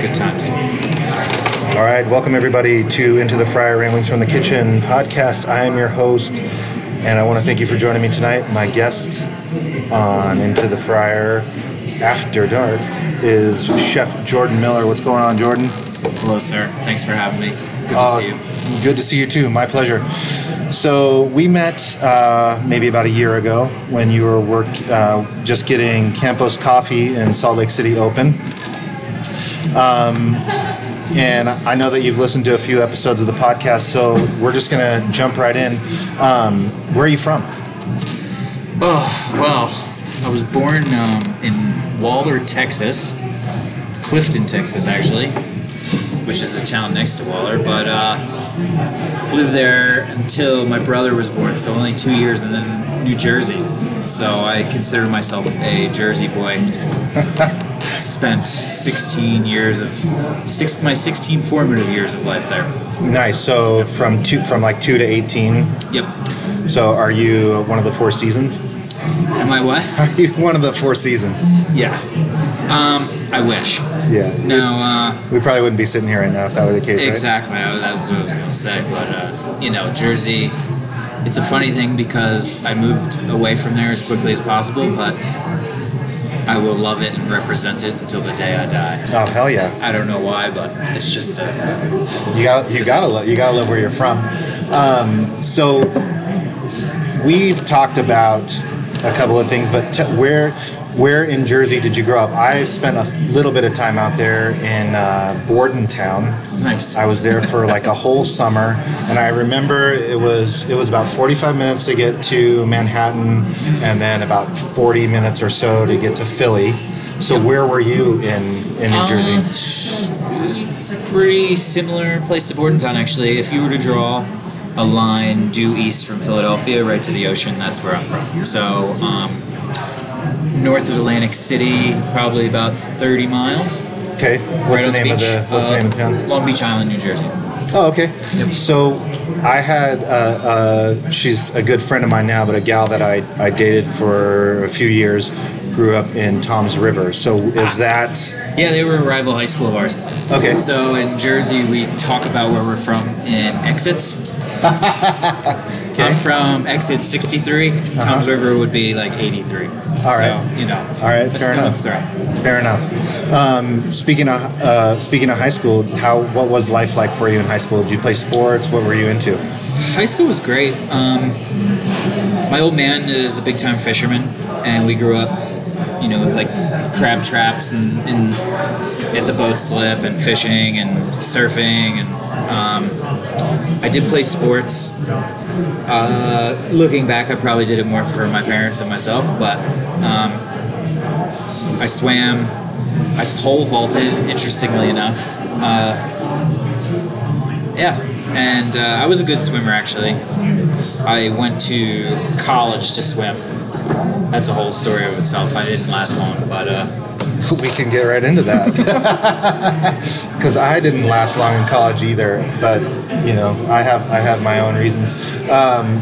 Good times. All right, welcome everybody to Into the Fryer Ramblings from the Kitchen podcast. I am your host, and I want to thank you for joining me tonight. My guest on Into the Fryer After Dark is Chef Jordan Miller. What's going on, Jordan? Hello, sir. Thanks for having me. Good to Uh, see you. Good to see you too. My pleasure. So we met uh, maybe about a year ago when you were work uh, just getting Campos Coffee in Salt Lake City open. Um, and I know that you've listened to a few episodes of the podcast, so we're just gonna jump right in. Um, where are you from? Oh, well, I was born um, in Waller, Texas. Clifton, Texas, actually, which is a town next to Waller. But uh, lived there until my brother was born, so only two years, and then New Jersey. So I consider myself a Jersey boy. Spent 16 years of six, my 16 formative years of life there. Nice. So from two, from like two to eighteen. Yep. So are you one of the four seasons? Am I what? Are you one of the four seasons? Yeah. Um, I wish. Yeah. No, uh, We probably wouldn't be sitting here right now if that were the case, right? exactly. I was, that's what I was going to say. But, uh, you know, Jersey, it's a funny thing because I moved away from there as quickly as possible, but I will love it and represent it until the day I die. Oh hell yeah! I don't know why, but it's just a. You got you gotta love, you gotta love where you're from. Um, so we've talked about a couple of things, but t- where where in Jersey did you grow up? I spent a little bit of time out there in uh, Bordentown. Nice. I was there for like a whole summer, and I remember it was it was about 45 minutes to get to Manhattan, and then about 40 minutes or so to get to Philly. So where were you in in New Jersey? Uh, pretty similar place to Bordentown, actually. If you were to draw a line due east from Philadelphia right to the ocean, that's where I'm from. So, um, north of Atlantic City, probably about 30 miles. Okay, what's right the name of the what's the Uh, name of the town? Long Beach Island, New Jersey. Oh, okay. So I had uh, uh, she's a good friend of mine now, but a gal that I, I dated for a few years grew up in Toms River. So is that Yeah, they were a rival high school of ours. okay? So in Jersey, we talk about where we're from in exits. okay. I'm from exit 63. Toms River would be like 83. All right. So, you know. All right, fair enough. throw. Fair enough. Um, speaking of uh, speaking of high school, how what was life like for you in high school? Did you play sports? What were you into? High school was great. Um, my old man is a big time fisherman, and we grew up, you know, with like crab traps and, and at the boat slip and fishing and surfing. And um, I did play sports. Uh, looking back, I probably did it more for my parents than myself, but um, I swam. I pole vaulted, interestingly enough. Uh, yeah, and uh, I was a good swimmer actually. I went to college to swim. That's a whole story of itself. I didn't last long, but uh, we can get right into that because I didn't last long in college either. But you know, I have I have my own reasons. Um,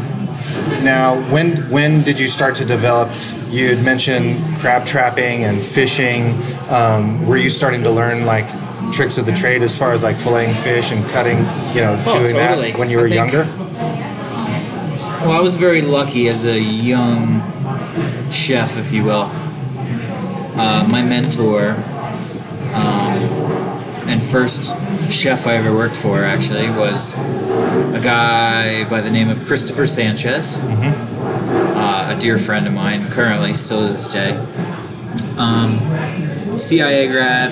now, when when did you start to develop? You had mentioned crab trapping and fishing. Um, were you starting to learn like tricks of the trade as far as like filleting fish and cutting? You know, Oh, doing totally. that when you were younger. well, I was very lucky as a young chef, if you will. Uh, my mentor um, and first chef I ever worked for actually was a guy by the name of Christopher Sanchez, uh, a dear friend of mine, currently still to this day. Um, CIA grad,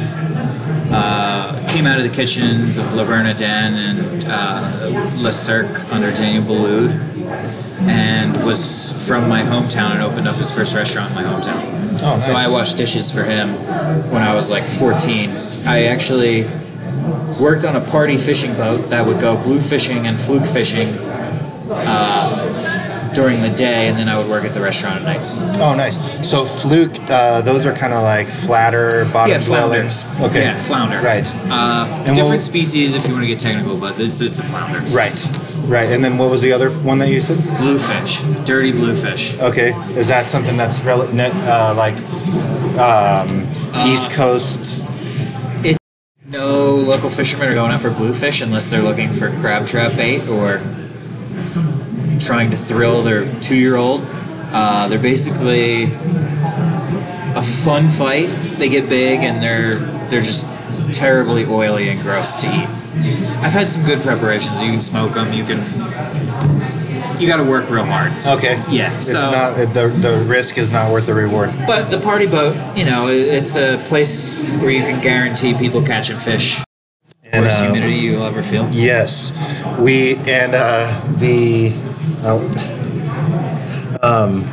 uh, came out of the kitchens of Le Bernardin and uh, Le Cirque under Daniel Boulud, and was from my hometown and opened up his first restaurant in my hometown. Oh, So. I washed dishes for him when I was like 14. I actually worked on a party fishing boat that would go blue fishing and fluke fishing uh, during the day, and then I would work at the restaurant at night. Oh, nice. So fluke, uh, those are kind of like flatter bottom Yeah, dwelling. flounders. Okay. Yeah, flounder. Right. Uh, different what- species if you want to get technical, but it's, it's a flounder. Right. Right. And then what was the other one that you said? Bluefish, dirty bluefish. Okay. Is that something that's rel- uh, like um, East Coast? No, local fishermen are going out for bluefish unless they're looking for crab trap bait or trying to thrill their two-year-old. Uh, they're basically a fun fight. They get big and they're they're just terribly oily and gross to eat. I've had some good preparations. You can smoke them. You can. You got to work real hard. Okay. Yeah, It's so- not the the risk is not worth the reward. But the party boat, you know, it's a place where you can guarantee people catching fish. And, Worst uh, humidity you'll ever feel. Yes, we and uh, the oh, um,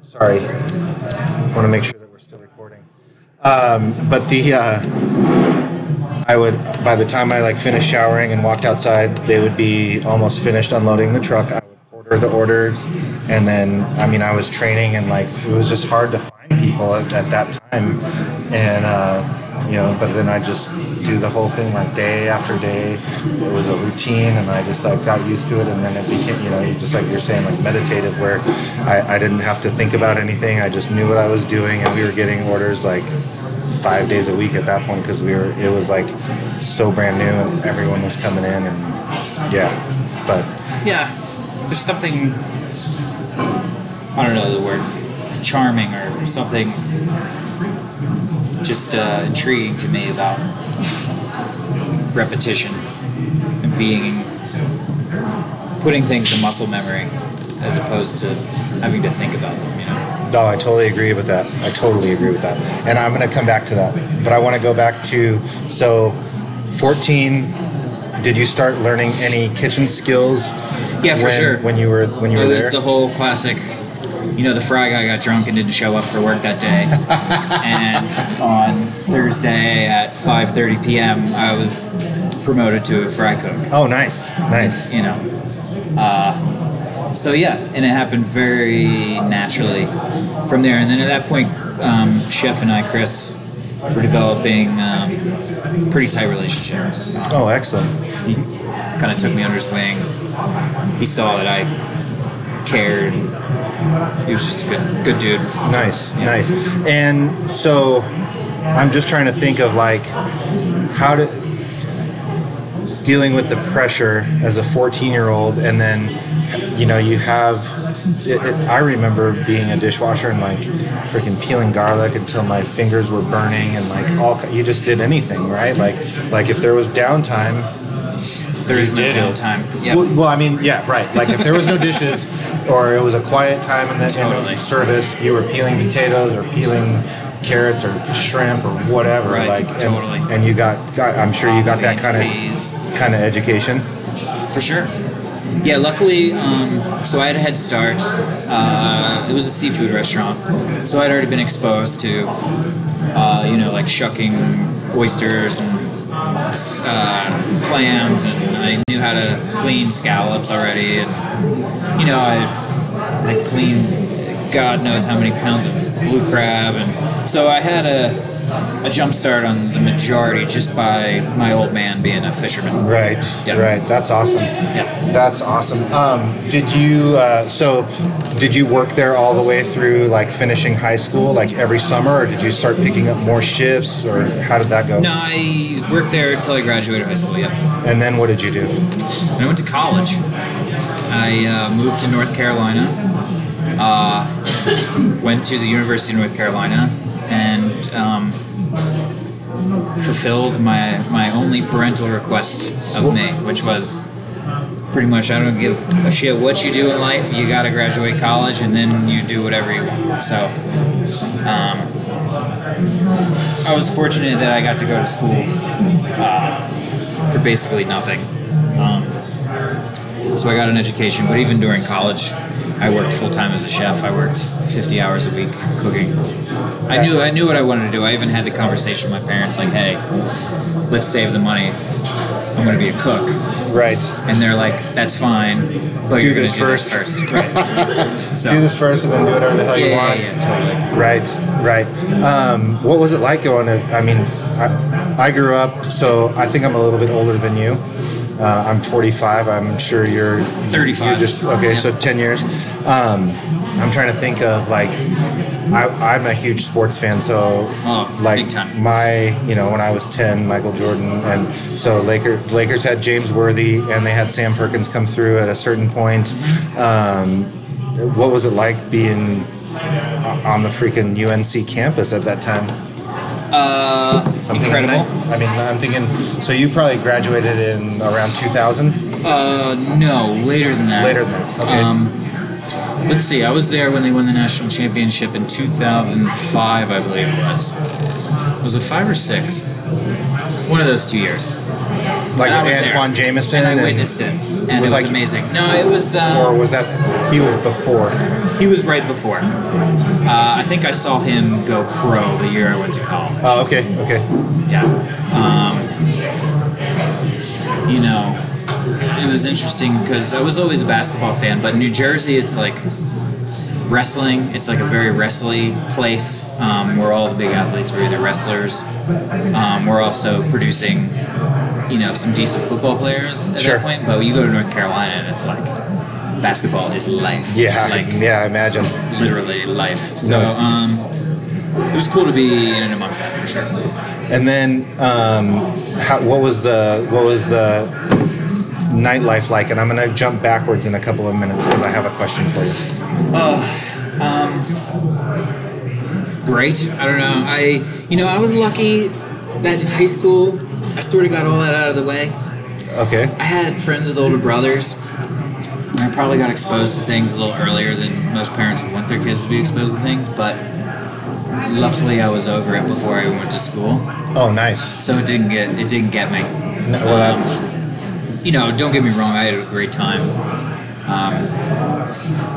sorry, I want to make sure that we're still recording. Um, but the uh, I would by the time I like finished showering and walked outside, they would be almost finished unloading the truck. I order the orders, and then I mean I was training and like it was just hard to find people at, at that time, and uh, you know. But then I just do the whole thing like day after day. It was a routine, and I just like got used to it, and then it became you know just like you're saying like meditative, where I, I didn't have to think about anything. I just knew what I was doing, and we were getting orders like five days a week at that point because we were it was like so brand new and everyone was coming in and yeah but Yeah, there's something. I don't know the word, charming or something, just uh, intriguing to me about repetition and being putting things to muscle memory as opposed to having to think about them. You know. no i totally agree with that i totally agree with that and i'm going to come back to that but i want to go back to so 14 did you start learning any kitchen skills Yeah, for when, sure. when you were when you It were was there the whole classic. You know, the fry guy got drunk and didn't show up for work that day. and on Thursday at 5:30 p.m., I was promoted to a fry cook. oh nice nice You know, uh, so yeah, and it happened very naturally from there. And then at that point, um, Chef and I, Chris, were developing um, a pretty tight relationship. oh excellent He kind of took me under his wing. He saw that I cared. He was just a good, good dude. Nice, Yeah. nice. And so I'm just trying to think of like how to dealing with the pressure as a 14 year old and then you know you have it, it, i remember being a dishwasher and like freaking peeling garlic until my fingers were burning and like all you just did anything right like like if there was downtime There is no did it. downtime. Yeah. well, well, I mean, yeah, right. Like if there was no dishes, or it was a quiet time in the, in the service, you were peeling potatoes or peeling carrots or shrimp or whatever. Right, Like and, totally. And you got, got, I'm sure you got that kind of kind of education. For sure. Yeah, luckily, um, so I had a head start. Uh, it was a seafood restaurant, so I'd already been exposed to, uh, you know, like shucking oysters and uh, clams, and I knew how to clean scallops already, and you know, I I cleaned God knows how many pounds of blue crab, and so I had a a jump start on the majority just by my old man being a fisherman. Right, Yeah. right. That's awesome. Yeah. That's awesome. Um, did you uh, so? Did you work there all the way through like finishing high school, like every summer, or did you start picking up more shifts, or how did that go? No, I worked there until I graduated high school. Yeah, And then what did you do? and I went to college. I uh, moved to North Carolina. Uh, went to the University of North Carolina and um, fulfilled my my only parental request of me, which was pretty much I don't give a shit what you do in life. You got to graduate college and then you do whatever you want. So. Um, I was fortunate that I got to go to school uh, for basically nothing. Um, so I got an education, but even during college, I worked full time as a chef. I worked 50 hours a week cooking. I knew I knew what I wanted to do. I even had the conversation with my parents, like, "Hey, let's save the money. I'm going to be a cook." Right. And they're like, "That's fine, but Do this gonna first." Do this first. Right. So, Do this first, and then do whatever the hell yeah, you yeah, want. yeah, totally. Right, right. Um, what was it like going to? I mean, I, I grew up, so I think I'm a little bit older than you. Uh, I'm 45. I'm sure you're 35. You're just okay. Yeah. So 10 years. Um, I'm trying to think of like I, I'm a huge sports fan, so Oh, like my, you know, when I was 10, Michael Jordan, and so Lakers Lakers had James Worthy, and they had Sam Perkins come through at a certain point. Um, what was it like being on the freaking UNC campus at that time? Uh, incredible. I mean, I'm thinking. So you probably graduated in around 2000, Uh, no, later than that. later than that. Okay. Um, let's see. I was there when they won the national championship in 2005, I believe it was. Was it five or six? One of those two years. Like and I with was there. Antawn Jamison, and I witnessed it, and it was like- amazing. No, it was the. or was that he was before? He was right before. Uh, I think I saw him go pro the year I went to college. Oh, okay, okay. Yeah. Um, you know, it was interesting because I was always a basketball fan, but New Jersey, it's like wrestling. It's like a very wrestly place um, where all the big athletes were either wrestlers. Um, we're also producing, you know, some decent football players at Sure. that point. But you go to North Carolina and it's like basketball is life. Yeah, Like yeah, I imagine. literally life. So No. um, it was cool to be in and amongst that for sure. And then, um, how, what was the what was the nightlife like? And I'm gonna jump backwards in a couple of minutes because I have a question for you. great. I don't know. I, you know, I was lucky that in high school, I sort of got all that out of the way. Okay. I had friends with older brothers, and I probably got exposed to things a little earlier than most parents would want their kids to be exposed to things. But luckily, I was over it before I went to school, Oh, nice. so it didn't get it didn't get me. No, well, Um, that's you know, don't get me wrong, I had a great time. Um,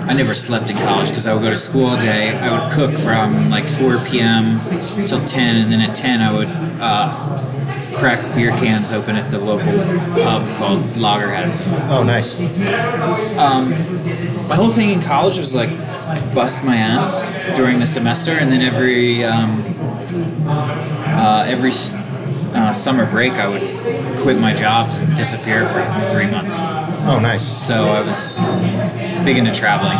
I never slept in college because I would go to school all day. I would cook from like 4 p.m. till 10, and then at 10 I would uh, crack beer cans open at the local pub called Loggerheads. oh, nice. My whole thing in college was like bust my ass during the semester, and then every um, uh, every uh, summer break I would quit my jobs and disappear for three months. Oh, nice. So I was big into traveling.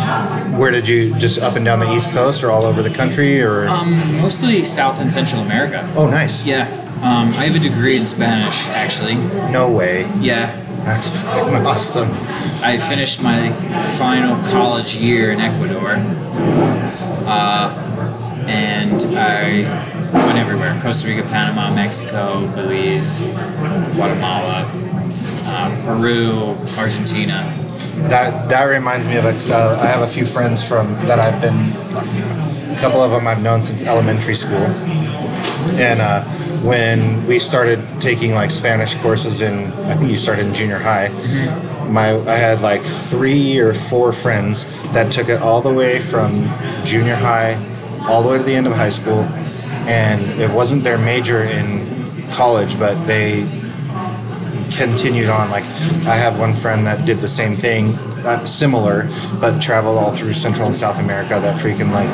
Where did you just up and down the East Coast or all over the country or? Um, mostly South and Central America. oh, nice. Yeah. Um, I have a degree in Spanish, actually. No way. Yeah. That's fucking awesome. I finished my final college year in Ecuador. Uh, and I went everywhere Costa Rica, Panama, Mexico, Belize, Guatemala, uh, Peru, Argentina. That that reminds me of a. Uh, I have a few friends from that I've been. A couple of them I've known since elementary school, and uh, when we started taking like Spanish courses in, I think you started in junior high. My I had like three or four friends that took it all the way from junior high, all the way to the end of high school, and it wasn't their major in college, but they continued on. Like I have one friend that did the same thing, uh, similar, but traveled all through Central and South America. That freaking like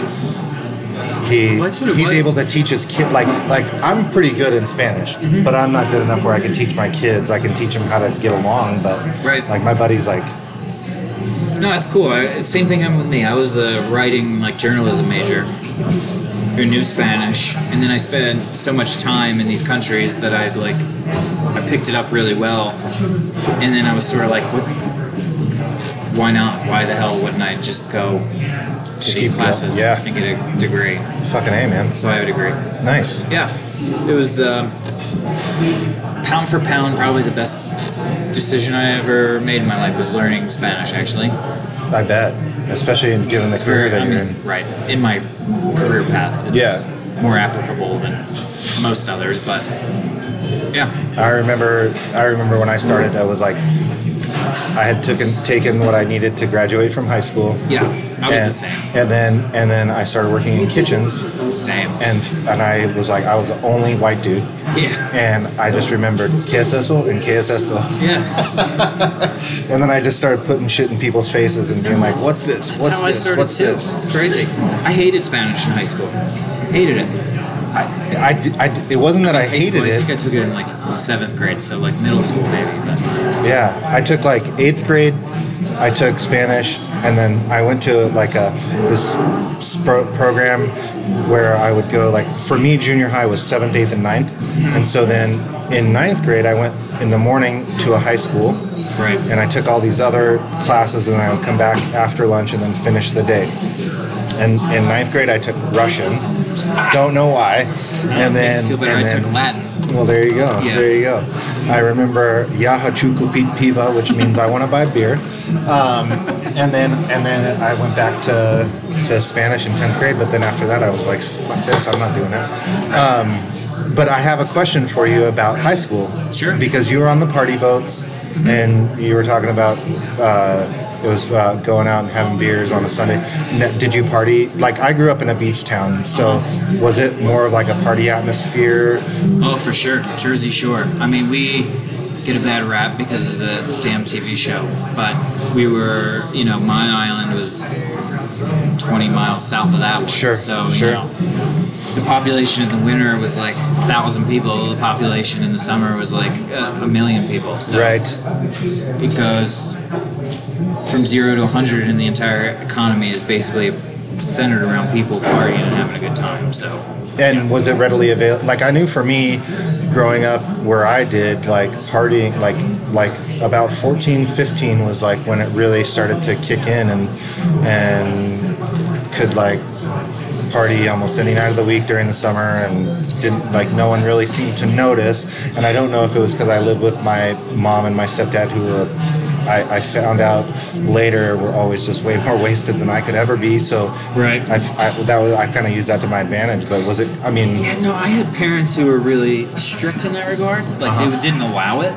he Well, that's what it he's able to teach his kid. Like like I'm pretty good in Spanish, Mm-hmm. but I'm not good enough where I can teach my kids. I can teach them how to get along, but Right. like my buddy's like No, it's cool. I, same thing happened with me. I was a writing like journalism major who knew Spanish, and then I spent so much time in these countries that I'd like I picked it up really well, and then I was sort of like, what? Why not? Why the hell wouldn't I just go to Just these classes Yeah. and get a degree? Fucking a man. So I have a degree. Nice. Yeah, it was um, pound for pound probably the best decision I ever made in my life was learning Spanish. Actually. I bet, especially in, given the career that I you're mean, in. right in my career path. It's Yeah. more applicable than most others, but yeah, I remember I remember when I started I was like I had taken taken what I needed to graduate from high school. yeah, I was and, the same. and then and then I started working in kitchens Same. and and I was like I was the only white dude yeah, and I just remembered ¿Qué es eso? and ¿Qué es yeah. And then I just started putting shit in people's faces and being like, "What's this? That's What's this? What's too. this?" It's crazy. I hated Spanish in high school. Hated it. I, I, did- I did- it wasn't that I hated it. I think. I took it in like seventh grade, so like middle school maybe. But Yeah, I took like eighth grade, I took Spanish, and then I went to like a this spro- program where I would go like for me junior high was seventh, eighth, and ninth, and so then in ninth grade I went in the morning to a high school, Right. and I took all these other classes, and I would come back after lunch and then finish the day. And in ninth grade I took Russian, don't know why, and then me feel better. and I then took Latin. well, there you go. Yeah. There you go. I remember Yahachu Kupit Piva, which means I want to buy beer. Um, and then and then I went back to to Spanish in tenth grade. But then after that, I was like, "Fuck this! I'm not doing it." Um, but I have a question for you about high school. Sure. Because you were on the party boats, and you were talking about. Uh, it was uh, going out and having beers on a Sunday. Did you party? Like I grew up in a beach town, so was it more of like a party atmosphere? Oh, for sure. Jersey Shore. I mean, we get a bad rap because of the damn TV show, but we were, you know, my island was 20 miles south of that one. Sure, So, sure. you know, the population in the winter was like a thousand people. The population in the summer was like a, a million people. So Right. it goes from zero to 100 in the entire economy is basically centered around people partying and having a good time. So, And was it readily available? Like I knew for me, growing up where I did, like partying, like like about 14, 15 was like when it really started to kick in and and could like party almost any night of the week during the summer and didn't like no one really seemed to notice. And I don't know if it was because I lived with my mom and my stepdad who were. I, I found out later we were always just way more wasted than I could ever be. So Right. I, I that was I kind of used that to my advantage. But was it? I mean, Yeah, no, I had parents who were really strict in that regard. Like Uh-huh. they didn't allow it,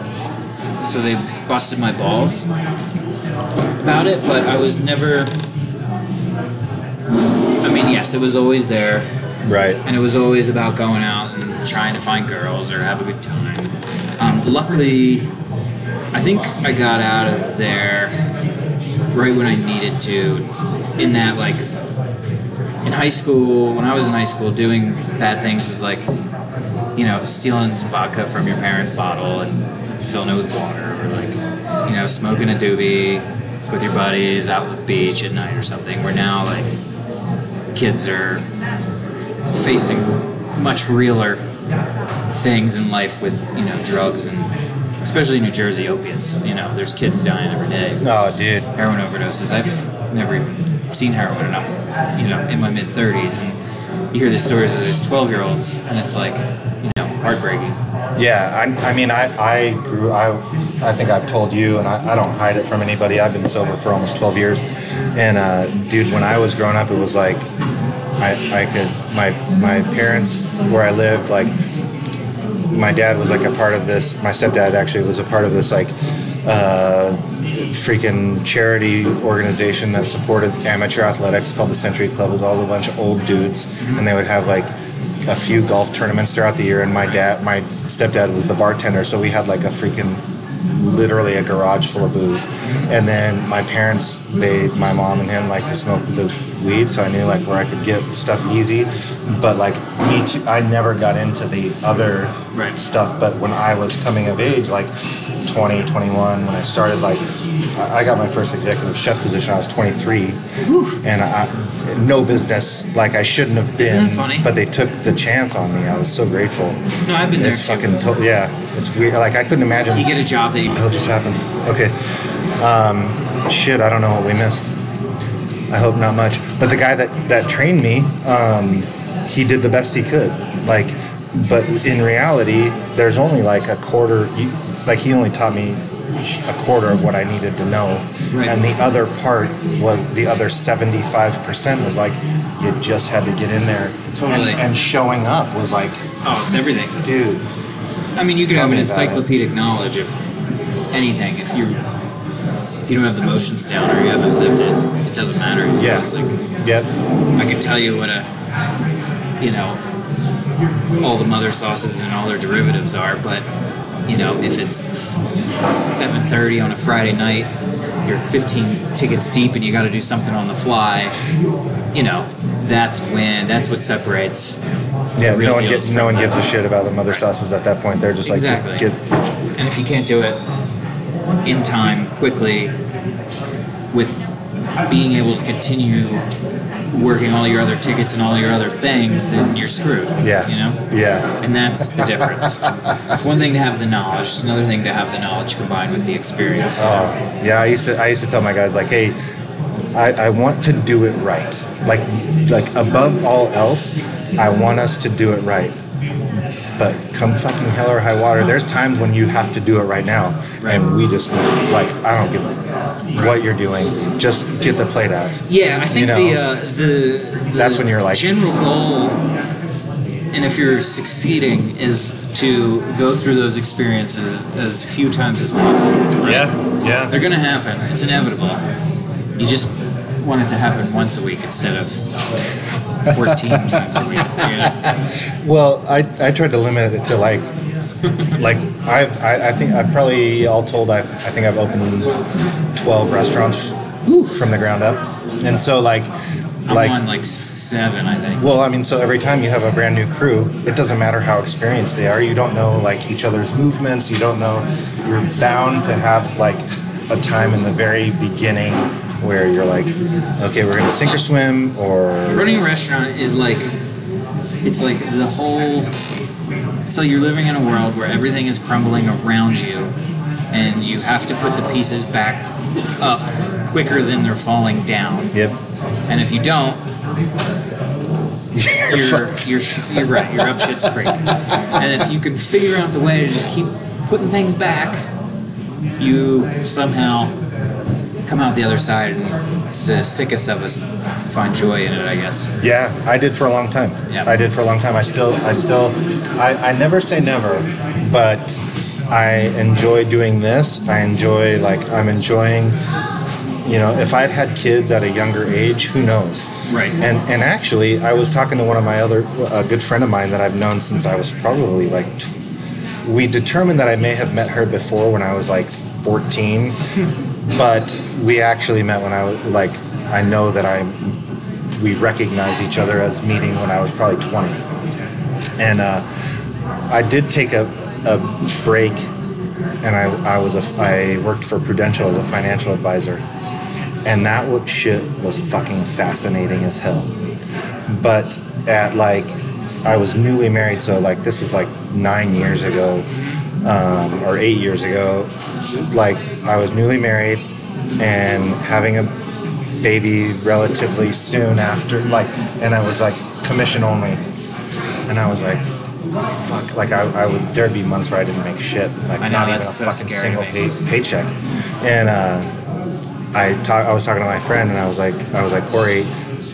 so they busted my balls about it. But I was never. I mean, yes, it was always there, right? and it was always about going out and trying to find girls or have a good time. Um, luckily, I think I got out of there right when I needed to. In that, like, in high school, when I was in high school, doing bad things was like, you know, stealing some vodka from your parents' bottle and filling it with water, or like, you know, smoking a doobie with your buddies out at the beach at night or something. Where now, like, kids are facing much realer things in life with, you know, drugs and especially New Jersey opiates. You know, there's kids dying every day Oh, dude. heroin overdoses. I've never even seen heroin, and I'm, you know, in my mid 30s, and you hear the stories of these 12 year olds, and it's like, you know, heartbreaking. Yeah, I, I mean, I, I grew, I, I think I've told you, and I, I don't hide it from anybody. I've been sober for almost 12 years. And, uh, dude, when I was growing up, it was like, I, I could, my, my parents, where I lived, like, my dad was like a part of this, my stepdad actually was a part of this, like, uh, freaking charity organization that supported amateur athletics called the Century Club. It was all a bunch of old dudes, and they would have like a few golf tournaments throughout the year. And my dad, my stepdad, was the bartender, so we had like a freaking literally a garage full of booze. And then my parents, they, my mom and him, like to smoke the weed, so I knew like where I could get stuff easy. But like me too, I never got into the other Right. stuff. But when I was coming of age, like 20, 21, when I started like, I got my first executive chef position. I was 23, and I, no business. Like I shouldn't have been. Isn't that funny? But they took the chance on me. I was so grateful. No, I've been there It's fucking to- yeah. It's weird. Like I couldn't imagine. You get a job that you. It'll just happen. Okay. Um, shit, I don't know what we missed. I hope not much. But the guy that that trained me, um, he did the best he could. Like, but in reality, there's only like a quarter. Like he only taught me a quarter of what I needed to know, Right. and the other part was the other 75 percent was like you just had to get in there. Totally. And, and showing up was like, Oh, it's everything. dude. I mean, you could have an me about it. encyclopedic knowledge of anything. If you if you don't have the motions down or you haven't lived it, it doesn't matter. Yeah. It's like Yep. I can tell you what a you know all the mother sauces and all their derivatives are, but you know if it's 7:30 on a Friday night, you're 15 tickets deep and you got to do something on the fly. You know that's when that's what separates. Yeah, no one gets no one gives a shit about the mother sauces at that point. They're just like Exactly. get, And if you can't do it in time, quickly, with being able to continue working all your other tickets and all your other things, then you're screwed. Yeah. You know? Yeah. And that's the difference. it's one thing to have the knowledge, it's another thing to have the knowledge combined with the experience. Oh, yeah. I used to I used to tell my guys like, hey, I, I want to do it right. Like like above all else, I want us to do it right. But come fucking hell or high water, there's times when you have to do it right now, and we just like I don't give a what you're doing. Just get the plate out. Yeah, I think know, the, uh, the the that's when you're like- general goal, and if you're succeeding, is to go through those experiences as few times as possible. right? Yeah, yeah. They're gonna happen. It's inevitable. You just want it to happen once a week instead of 14 times a week. You know? Well, I, I tried to limit it to like like I've I, I think I've probably all told I I think I've opened twelve restaurants from the ground up, and so like I'm like on like seven, I think. well I mean so every time you have a brand new crew, it doesn't matter how experienced they are. You don't know like each other's movements. You don't know. You're bound to have like a time in the very beginning where you're like, okay, we're gonna sink or swim, or Running a restaurant is like it's like the whole like you're living in a world where everything is crumbling around you and you have to put the pieces back up quicker than they're falling down. yep. And if you don't, you're you're you're right. You're up shit's creek. And if you can figure out the way to just keep putting things back, you somehow come out the other side, and the sickest of us find joy in it. I guess. Yeah, I did for a long time. Yeah. I did for a long time. I still, I still, I, I never say never, but I enjoy doing this. I enjoy, like, I'm enjoying, you know, if I'd had kids at a younger age, who knows? Right. And and actually, I was talking to one of my other, a good friend of mine that I've known since I was probably like, we determined that I may have met her before when I was like 14, but we actually met when I was like, I know that I, we recognize each other as meeting when I was probably 20. And uh, I did take a, a break and I, I was a, I worked for Prudential as a financial advisor. And that shit was fucking fascinating as hell. But at like, I was newly married, so like this was like nine years ago, um, or eight years ago. Like I was newly married and having a baby relatively soon after, like, and I was like commission only, and I was like, fuck, like I, I would there'd be months where I didn't make shit, like know, not even a so fucking single pay, paycheck, and. uh I talk, I was talking to my friend and I was like I was like Corey,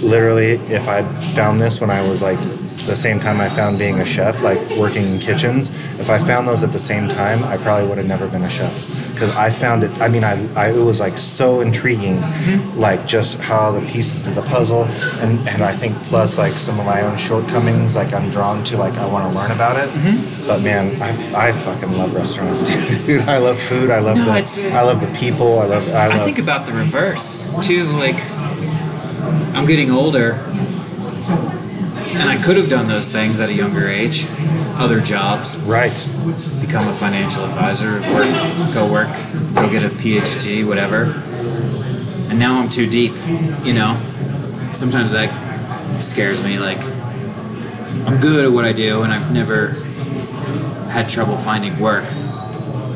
literally if I'd found this when I was like the same time I found being a chef, like working in kitchens, if I found those at the same time, I probably would have never been a chef because I found it. I mean, I, I it was like so intriguing, mm-hmm. like just how the pieces of the puzzle, and and I think plus like some of my own shortcomings, like I'm drawn to, like I want to learn about it. Mm-hmm. But man, I, I fucking love restaurants, dude. I love food. I love No, the I love the people. I love I love. I think about the reverse too. Like, I'm getting older, and I could have done those things at a younger age, other jobs, Right. become a financial advisor, work, go work, go get a PhD, whatever. And now I'm too deep, you know. Sometimes that scares me. Like, I'm good at what I do, and I've never had trouble finding work.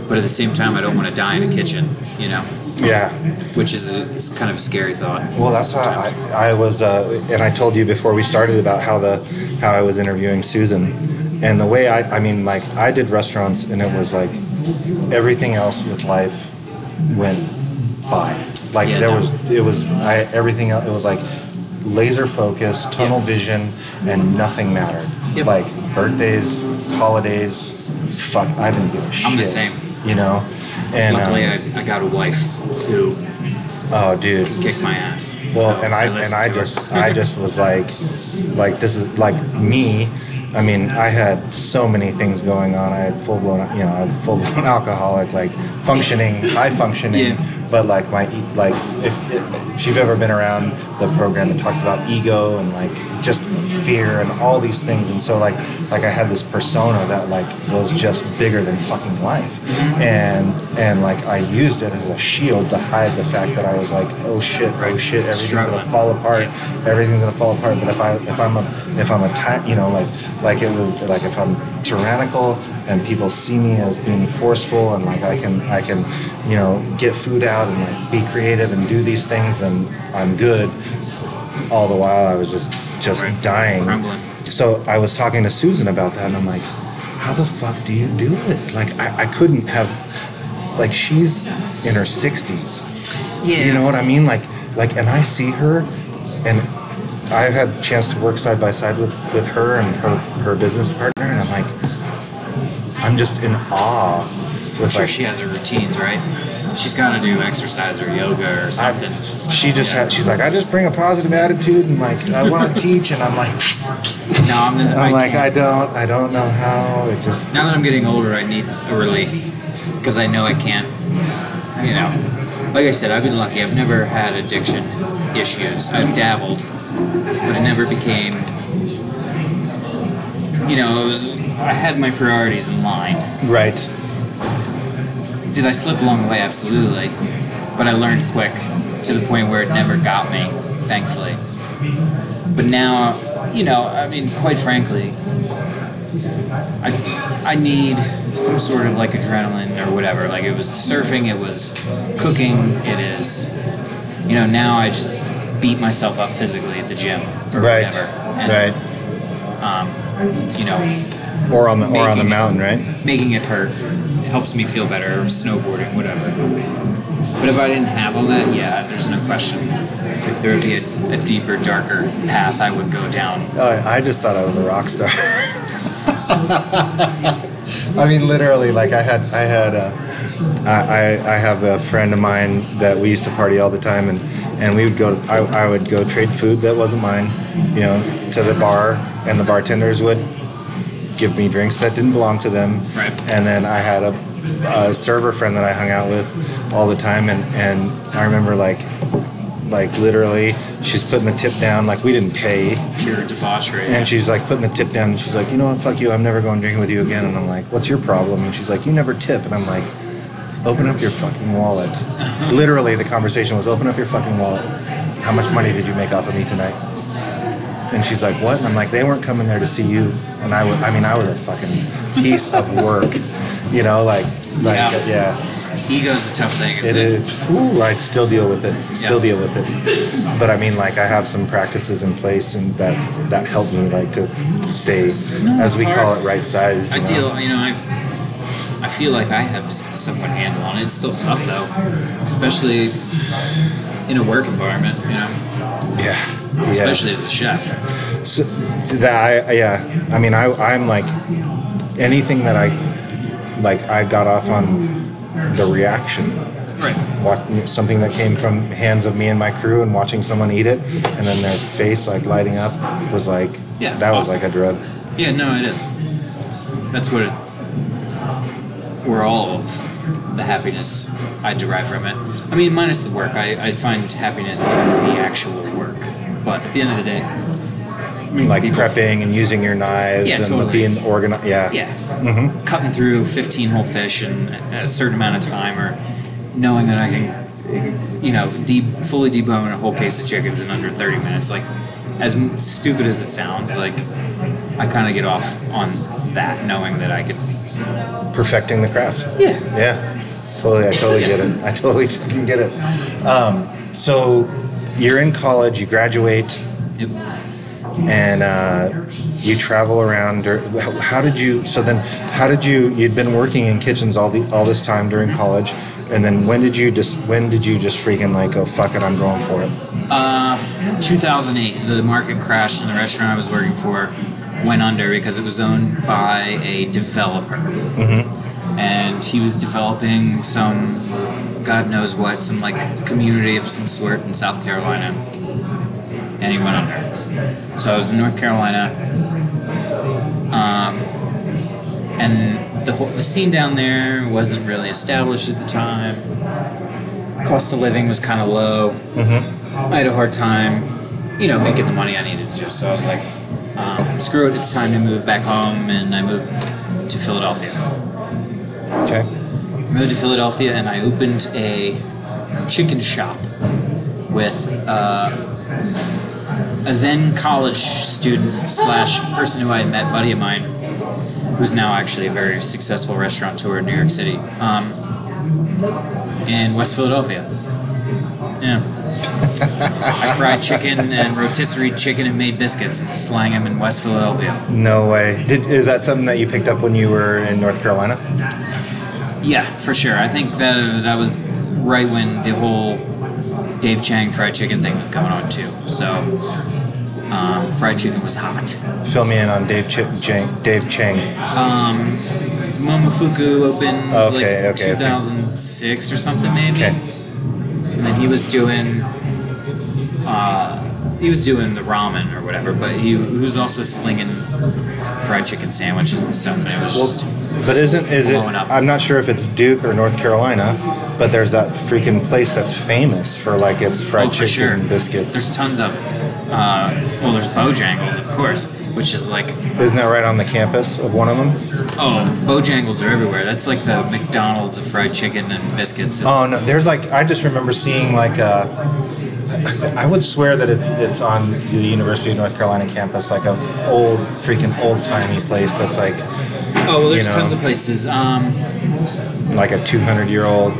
But at the same time, I don't want to die in a kitchen, you know, Yeah. which is, is kind of a scary thought. Well, that's why. I, I was, uh, and I told you before we started about how the how I was interviewing Susan, and the way I, I mean, like I did restaurants, and it was like everything else with life went by. Like Yeah, there no. was, it was, I everything else. It was like laser focus, tunnel Yes. vision, and nothing mattered. Yep. Like birthdays, holidays, fuck, I didn't give a shit. I'm the same. You know, and Luckily, um, I, I got a wife who oh, dude, kicked my ass. Well, So and I and I just I just was like, like this is like me. I mean, I had so many things going on. I had full blown, you know, I had full blown alcoholic, like functioning, high functioning, Yeah. But like my like if, if you've ever been around the program, it talks about ego and like just fear and all these things. And so like like I had this persona that like was just bigger than fucking life, mm-hmm. and and like I used it as a shield to hide the fact that I was like, oh shit, oh shit, everything's gonna fall apart, everything's gonna fall apart. But if I if I'm a if I'm a ty- you know like like it was like if I'm tyrannical and people see me as being forceful and like I can I can you know get food out and like be creative and do these things then I'm good. All the while I was just just Right. dying. Crumbling. So I was talking to Susan about that and I'm like, how the fuck do you do it? Like I, I couldn't have like she's in her sixties. Yeah. You know what I mean? Like, like, and I see her, and I've had a chance to work side by side with with her and her her business partner, and I'm like, I'm just in awe. I'm sure like, she has her routines, right? She's got to do exercise or yoga or I, something. she just Yeah. had. She's like, I just bring a positive attitude, and like, I want to teach, and I'm like, No, I'm, the, I'm I like, can't. I don't, I don't know how. It just, now that I'm getting older, I need a release because I know I can't. You know, like I said, I've been lucky. I've never had addiction issues. I've dabbled, but it never became. You know, it was. I had my priorities in line. right, Did I slip along the way? Absolutely, but I learned quick to the point where it never got me. Thankfully, but now, you know, I mean, quite frankly, I I need some sort of like adrenaline or whatever. Like it was surfing, it was cooking, it is. You know, now I just beat myself up physically at the gym or right, whatever. And, right, um, You know, or on the or on the Making it- mountain, right? making it hurt it helps me feel better. Or snowboarding, whatever. But if I didn't have all that, yeah, there's no question. There would be a, a deeper, darker path I would go down. Oh, I just thought I was a rock star. I mean, literally, like I had, I had, uh, I, I, I have a friend of mine that we used to party all the time, and and we would go. I, I would go trade food that wasn't mine, you know, to the bar, and the bartenders would give me drinks that didn't belong to them. Right. And then I had a, a server friend that I hung out with all the time, and and I remember like. Like literally, she's putting the tip down. Like we didn't pay, Pure debauchery. and she's like putting the tip down and she's like, you know what, fuck you, I'm never going drinking with you again. And I'm like, what's your problem? And she's like, you never tip. And I'm like, open up your fucking wallet. Literally, the conversation was, open up your fucking wallet. How much money did you make off of me tonight? And she's like, what? And I'm like, they weren't coming there to see you. And I was, I mean, I was a fucking piece of work, you know, like, like, Yeah. yeah. Ego's a tough thing, It isn't it? is. Ooh, I still deal with it. Still Yeah. deal with it. But I mean, like, I have some practices in place, and that that help me, like, to stay, No, as we call it, right sized. I know? deal, you know, I I feel like I have somewhat handle on it. It's still tough though, especially in a work environment. You know, Yeah. yeah. especially as a chef. So, that I yeah. I mean, I I'm like anything that I like. I got off on the reaction. Right. Watching something that came from hands of me and my crew, and watching someone eat it, and then their face like lighting up was like Yeah, that was like a drug. Yeah, no, it is. That's what it, we're all of the happiness I derive from it. I mean, minus the work. I, I find happiness in the actual work. But at the end of the day, mean, like people- prepping and using your knives Yeah, and totally. being organized. Yeah. Yeah. Cutting through 15 whole fish in a certain amount of time, or knowing that I can, you know, de- fully debone a whole case of chickens in under 30 minutes. Like, as stupid as it sounds, like, I kind of get off on that, knowing that I could. Perfecting the craft. Yeah. Yeah. Totally. I totally get it. I totally fucking get it. Um, so you're in college, you graduate, Yep. And uh, you travel around. Or, how, did you? So then, how did you? You'd been working in kitchens all the all this time during college, and then when did you just? When did you just freaking like go fuck it? I'm going for it. 2008, the market crashed, and the restaurant I was working for went under because it was owned by a developer. And he was developing some, God knows what, some like community of some sort in South Carolina. And he went under. So I was in North Carolina. Um, and the, whole, the scene down there wasn't really established at the time. cost of living was kind of low. I had a hard time, you know, making the money I needed to do. So I was like, um, screw it, it's time to move back home, and I moved to Philadelphia. Okay. moved to Philadelphia and I opened a chicken shop with uh, a then college student slash person who I had met, buddy of mine, who's now actually a very successful restaurateur in New York City, um, in West Philadelphia. Yeah. I fried chicken and rotisserie chicken and made biscuits and slang them in West Philadelphia. No way. Did is that something that you picked up when you were in North Carolina? Yeah, for sure. I think that that was right when the whole Dave Chang fried chicken thing was going on too. So um, fried chicken was hot. Fill me in on Dave Ch- Jang, Dave Chang. Um, Momofuku opened Okay, like okay, okay. 2006 or something maybe, Okay. and then he was doing. Uh, he was doing the ramen or whatever, but he, he was also slinging fried chicken sandwiches and stuff, and it was just But isn't is it? Up. I'm not sure if it's Duke or North Carolina, but there's that freaking place that's famous for like its fried Oh, chicken sure. biscuits. There's tons of. Uh, well, there's Bojangles, of course, which is like Isn't that right on the campus of one of them? oh, Bojangles are everywhere. That's like the McDonald's of fried chicken and biscuits. Oh no, there's like I just remember seeing like uh, I would swear that it's it's on the University of North Carolina campus, like a old freaking old timey place that's like Oh, well, there's you know. tons of places. Um, like a 200 year old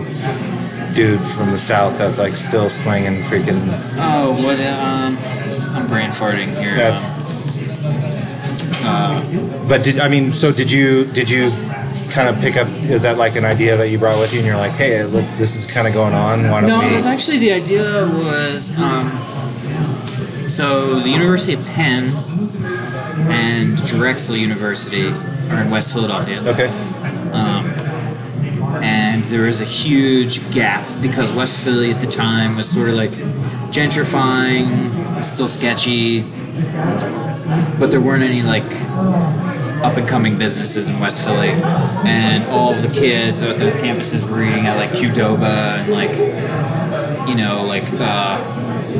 dude from the south that's like still slinging freaking. oh, what? Um, I'm brain farting here. That's- Um, But did I mean? So did you did you kind of pick up? Is that like an idea that you brought with you, and you're like, hey, look, this is kind of going on. Why don't no, we? it was actually the idea was um, so the University of Penn and Drexel University are in West Philadelphia. okay. Um, and there was a huge gap because West Philly at the time was sort of like gentrifying, still sketchy, but there weren't any like up and coming businesses in West Philly, and all of the kids at those campuses were eating at like Qdoba and like you know like uh,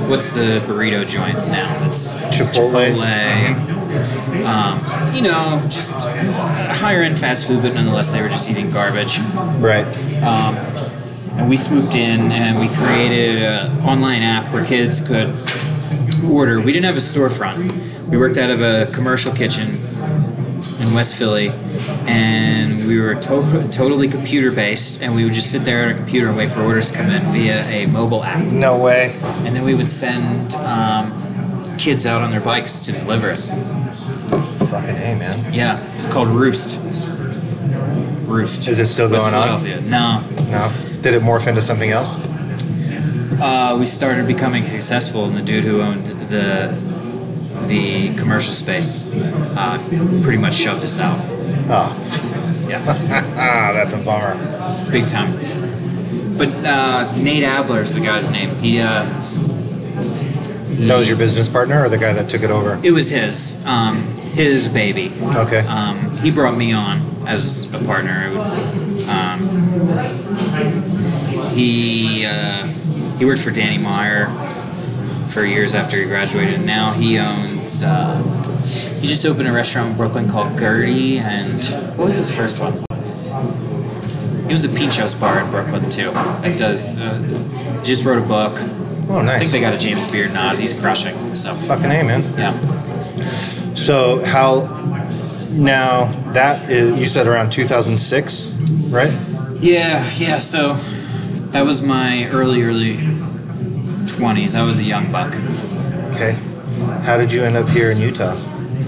what's the burrito joint now? It's Chipotle. Chipotle. Um, you know, just higher end fast food, but nonetheless, they were just eating garbage. Right. Um, and we swooped in and we created an online app where kids could order. We didn't have a storefront. We worked out of a commercial kitchen in West Philly, and we were to- totally computer based. And we would just sit there at a computer and wait for orders to come in via a mobile app. No way. And then we would send um, kids out on their bikes to deliver it. Fucking hey, man. Yeah, it's called Roost. Roost. Is it still West going on? No, No. Did it morph into something else? uh, we started becoming successful, and the dude who owned the the commercial space uh, pretty much shoved us out. Oh, Yeah, ah, that's a bummer. big time. But uh, Nate Adler is the guy's name. He uh, That was your business partner or the guy that took it over? it was his um, his baby. Okay. Um, he brought me on as a partner. Um, he uh, he worked for Danny Meyer for years after he graduated. And now he owns. Uh, he just opened a restaurant in Brooklyn called Gertie, and what was his first one? He owns a Pinchos bar in Brooklyn too. That does. Uh, he just wrote a book. Oh, nice. I think they got a James Beard nod. He's crushing. So Fucking hey, man. yeah. So how now that is you said around 2006, right? Yeah, yeah. So that was my early, early twenties. I was a young buck. Okay. How did you end up here in Utah?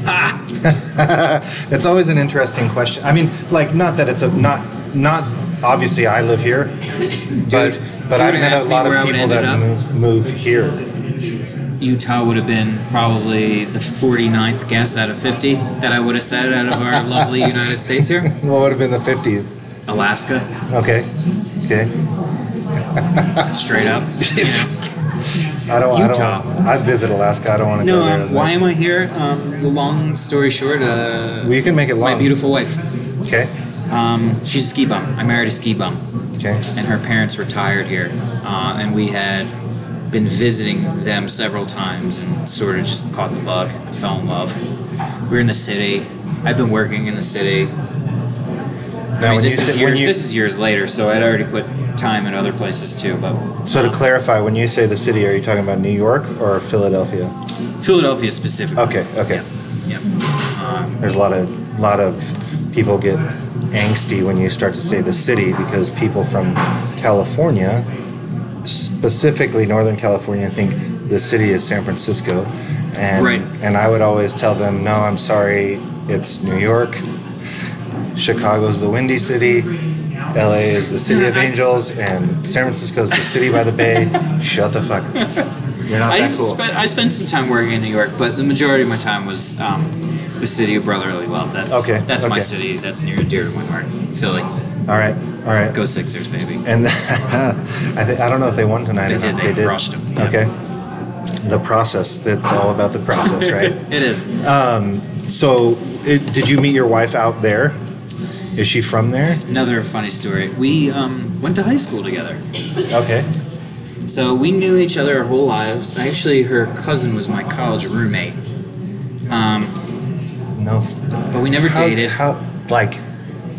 Ah, it's always an interesting question. I mean, like not that it's a not not obviously I live here, but but I've met a lot of people that move, move here. Utah would have been probably the 49th guess out of 50 that I would have said out of our lovely United States here. What would have been the 50th? Alaska, Okay. Okay. straight up. I don't. Utah. I don't. I'd visit Alaska. I don't want to No, go there. um, why am I here? Um, the long story short, uh, Well, you can make it long. my beautiful wife. Okay. Um, she's a ski bum. I married a ski bum, Okay. and her parents retired here. uh, and we had been visiting them several times and sort of just caught the bug, fell in love. We were in the city. I've been working in the city. Now, I mean, this is say- years. you- this is years later, so I'd already put time in other places too. But So to clarify, when you say the city, are you talking about New York or Philadelphia? Philadelphia specifically. Okay, okay. Yeah. Um, There's a lot of lot of people get angsty when you start to say the city because people from California, specifically Northern California, think the city is San Francisco, and Right. and I would always tell them, no, I'm sorry, it's New York. Chicago's the windy city. LA is the city of angels, and San Francisco is the city by the bay. Shut the fuck up. You're not I that cool. spent I spent some time working in New York, but the majority of my time was um, the city of brotherly love. That's Okay, That's my city. That's near and dear to my heart. Philly. All right, all right. Go Sixers, baby. And I, th- I don't know if they won tonight. They or did, not. they did. crushed 'em, yeah. Okay. The process. It's all about the process, right? It is. so, it, did you meet your wife out there? Is she from there? Another funny story. We um, went to high school together. Okay. So we knew each other our whole lives. Actually, her cousin was my college roommate. Um, No. but we never How, dated. how like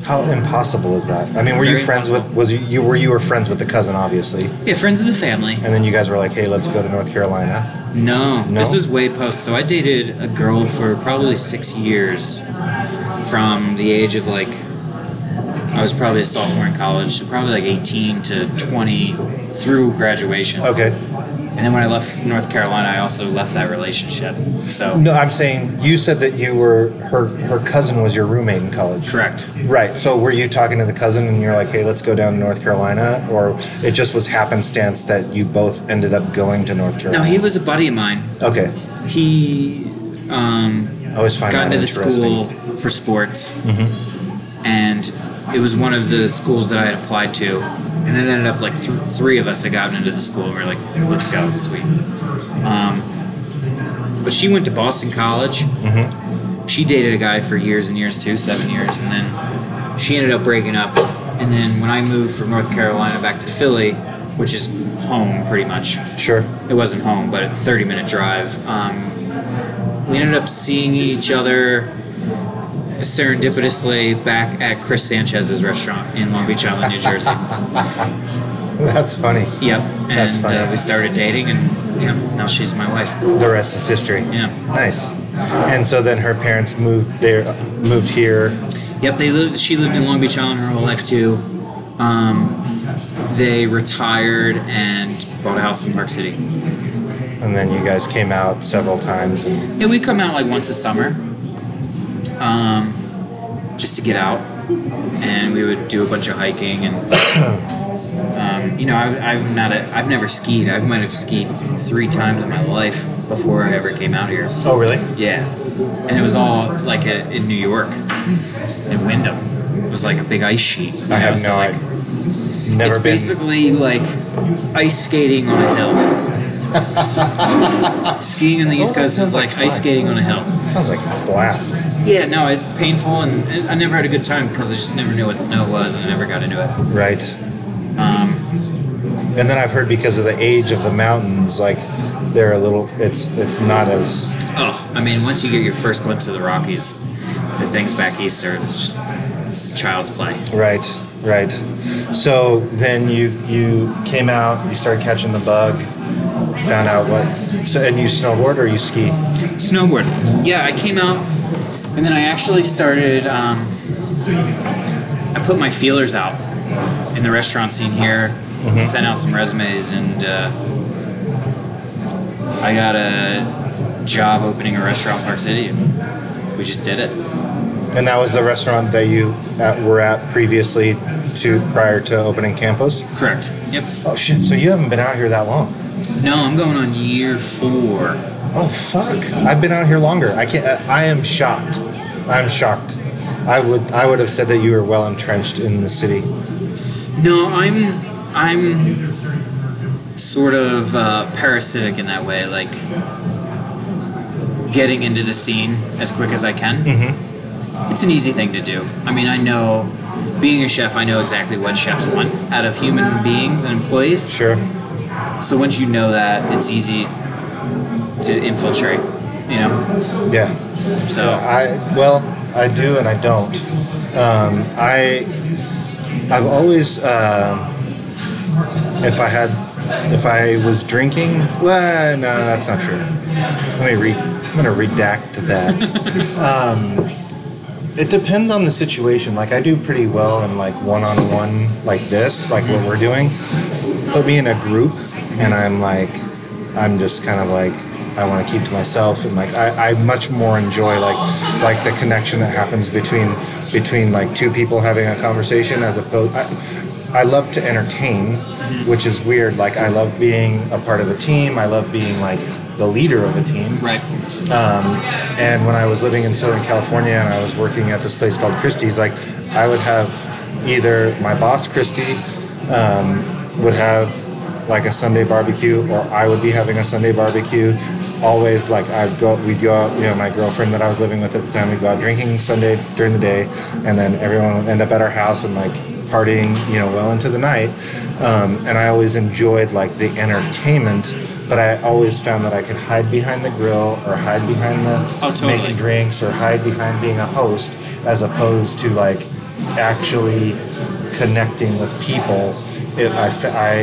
how impossible is that? I mean, were you Very friends with? Was you, you were you were friends with the cousin, obviously, yeah, friends of the family. and then you guys were like, hey, let's go to North Carolina. No, No? this was way post. So I dated a girl for probably six years, from the age of like, I was probably a sophomore in college, so probably like 18 to 20 through graduation. Okay. And then when I left North Carolina, I also left that relationship. So No, I'm saying you said that you were her her cousin was your roommate in college. correct. Right. So were you talking to the cousin and you're like, hey, let's go down to North Carolina? Or it just was happenstance that you both ended up going to North Carolina? No, he was a buddy of mine. Okay. He um, I always find got into the school for sports, and it was one of the schools that I had applied to, and it ended up like th- three of us had gotten into the school. and We are like, let's go, sweet. Um, but she went to Boston College. She dated a guy for years and years too, seven years, and then she ended up breaking up. And then when I moved from North Carolina back to Philly, which is home pretty much, Sure. it wasn't home, but a 30 minute drive. Um, we ended up seeing each other serendipitously back at Chris Sanchez's restaurant in Long Beach Island, New Jersey. That's funny. Yep. And That's funny. Uh, we started dating, and yeah, now she's my wife. The rest is history. Yeah. Nice. And so then her parents moved there, moved here. Yep. They lived. She lived in Long Beach Island her whole life too. Um, they retired and bought a house in Park City. And then you guys came out several times. And, Yeah, we come out like once a summer, um, just to get out, and we would do a bunch of hiking and. Um, you know, I, I'm not a. I've never skied. I might have skied three times in my life before I ever came out here. oh, really? Yeah, and it was all like a, in New York, in Windham. It was like a big ice sheet. I know, have so, no like, idea. Never it's been. basically like ice skating on a hill. Skiing on the East Coast is like like, ice skating on a hill. Sounds like a blast. Yeah, no, it painful, and it, I never had a good time because I just never knew what snow was, and I never got into it. Right. Um, And then I've heard because of the age of the mountains, like they're a little. It's it's not as oh, I mean, once you get your first glimpse of the Rockies, the things back east are it's just child's play. right, right. So then you you came out, you started catching the bug, found out what. So and you snowboard or you ski? Snowboard. Yeah, I came out, and then I actually started. Um, I put my feelers out in the restaurant scene here, sent out some resumes, and uh, I got a job opening a restaurant in Park City. We just did it. And that was the restaurant that you at, were at previously to prior to opening Campos. Correct. Yep. Oh shit! So you haven't been out here that long? No, I'm going on year four. Oh fuck! I've been out here longer. I can't. I am shocked. I'm shocked. I would I would have said that you were well entrenched in the city. No, I'm I'm sort of uh, parasitic in that way, like getting into the scene as quick as I can. Mm-hmm. It's an easy thing to do. I mean, I know, being a chef, I know exactly what chefs want out of human beings and employees. Sure. So once you know that, it's easy to infiltrate. You know. Yeah. So I well, I do and I don't. Um, I I've always uh, if I had if I was drinking. Well, no, that's not true. Let me re. I'm gonna redact that. um, it depends on the situation. Like I do pretty well in like one-on-one like this, like what we're doing. Put me in a group, and I'm like, I'm just kind of like I want to keep to myself, and like I, I much more enjoy like like the connection that happens between between like two people having a conversation as opposed. I, I love to entertain, which is weird. Like I love being a part of a team. I love being like the leader of a team. right. And when I was living in Southern California and I was working at this place called Christie's, like I would have either my boss Christie um, would have like a Sunday barbecue, or I would be having a Sunday barbecue. Always like I'd go, we'd go out. You know, my girlfriend that I was living with at the time, we'd go out drinking Sunday during the day, and then everyone would end up at our house and like partying, you know, well into the night. Um, and I always enjoyed like the entertainment, but I always found that I could hide behind the grill or hide behind the Oh, totally. making drinks or hide behind being a host as opposed to like actually connecting with people. It, I,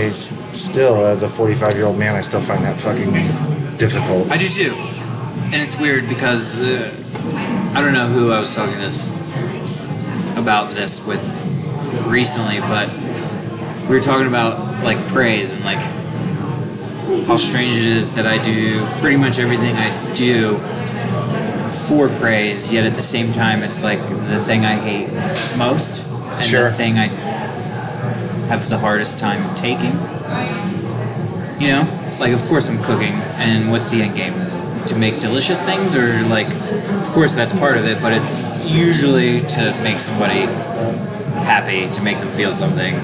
I still, as a 45 year old man, I still find that fucking difficult. I do too, and it's weird because uh, I don't know who I was talking this about this with recently, but we were talking about like praise and like how strange it is that I do pretty much everything I do for praise, yet at the same time, it's like the thing I hate most and Sure. the thing I have the hardest time taking. You know, like of course I'm cooking, and what's the end game? To make delicious things, or like, of course that's part of it, but it's usually to make somebody happy, to make them feel something,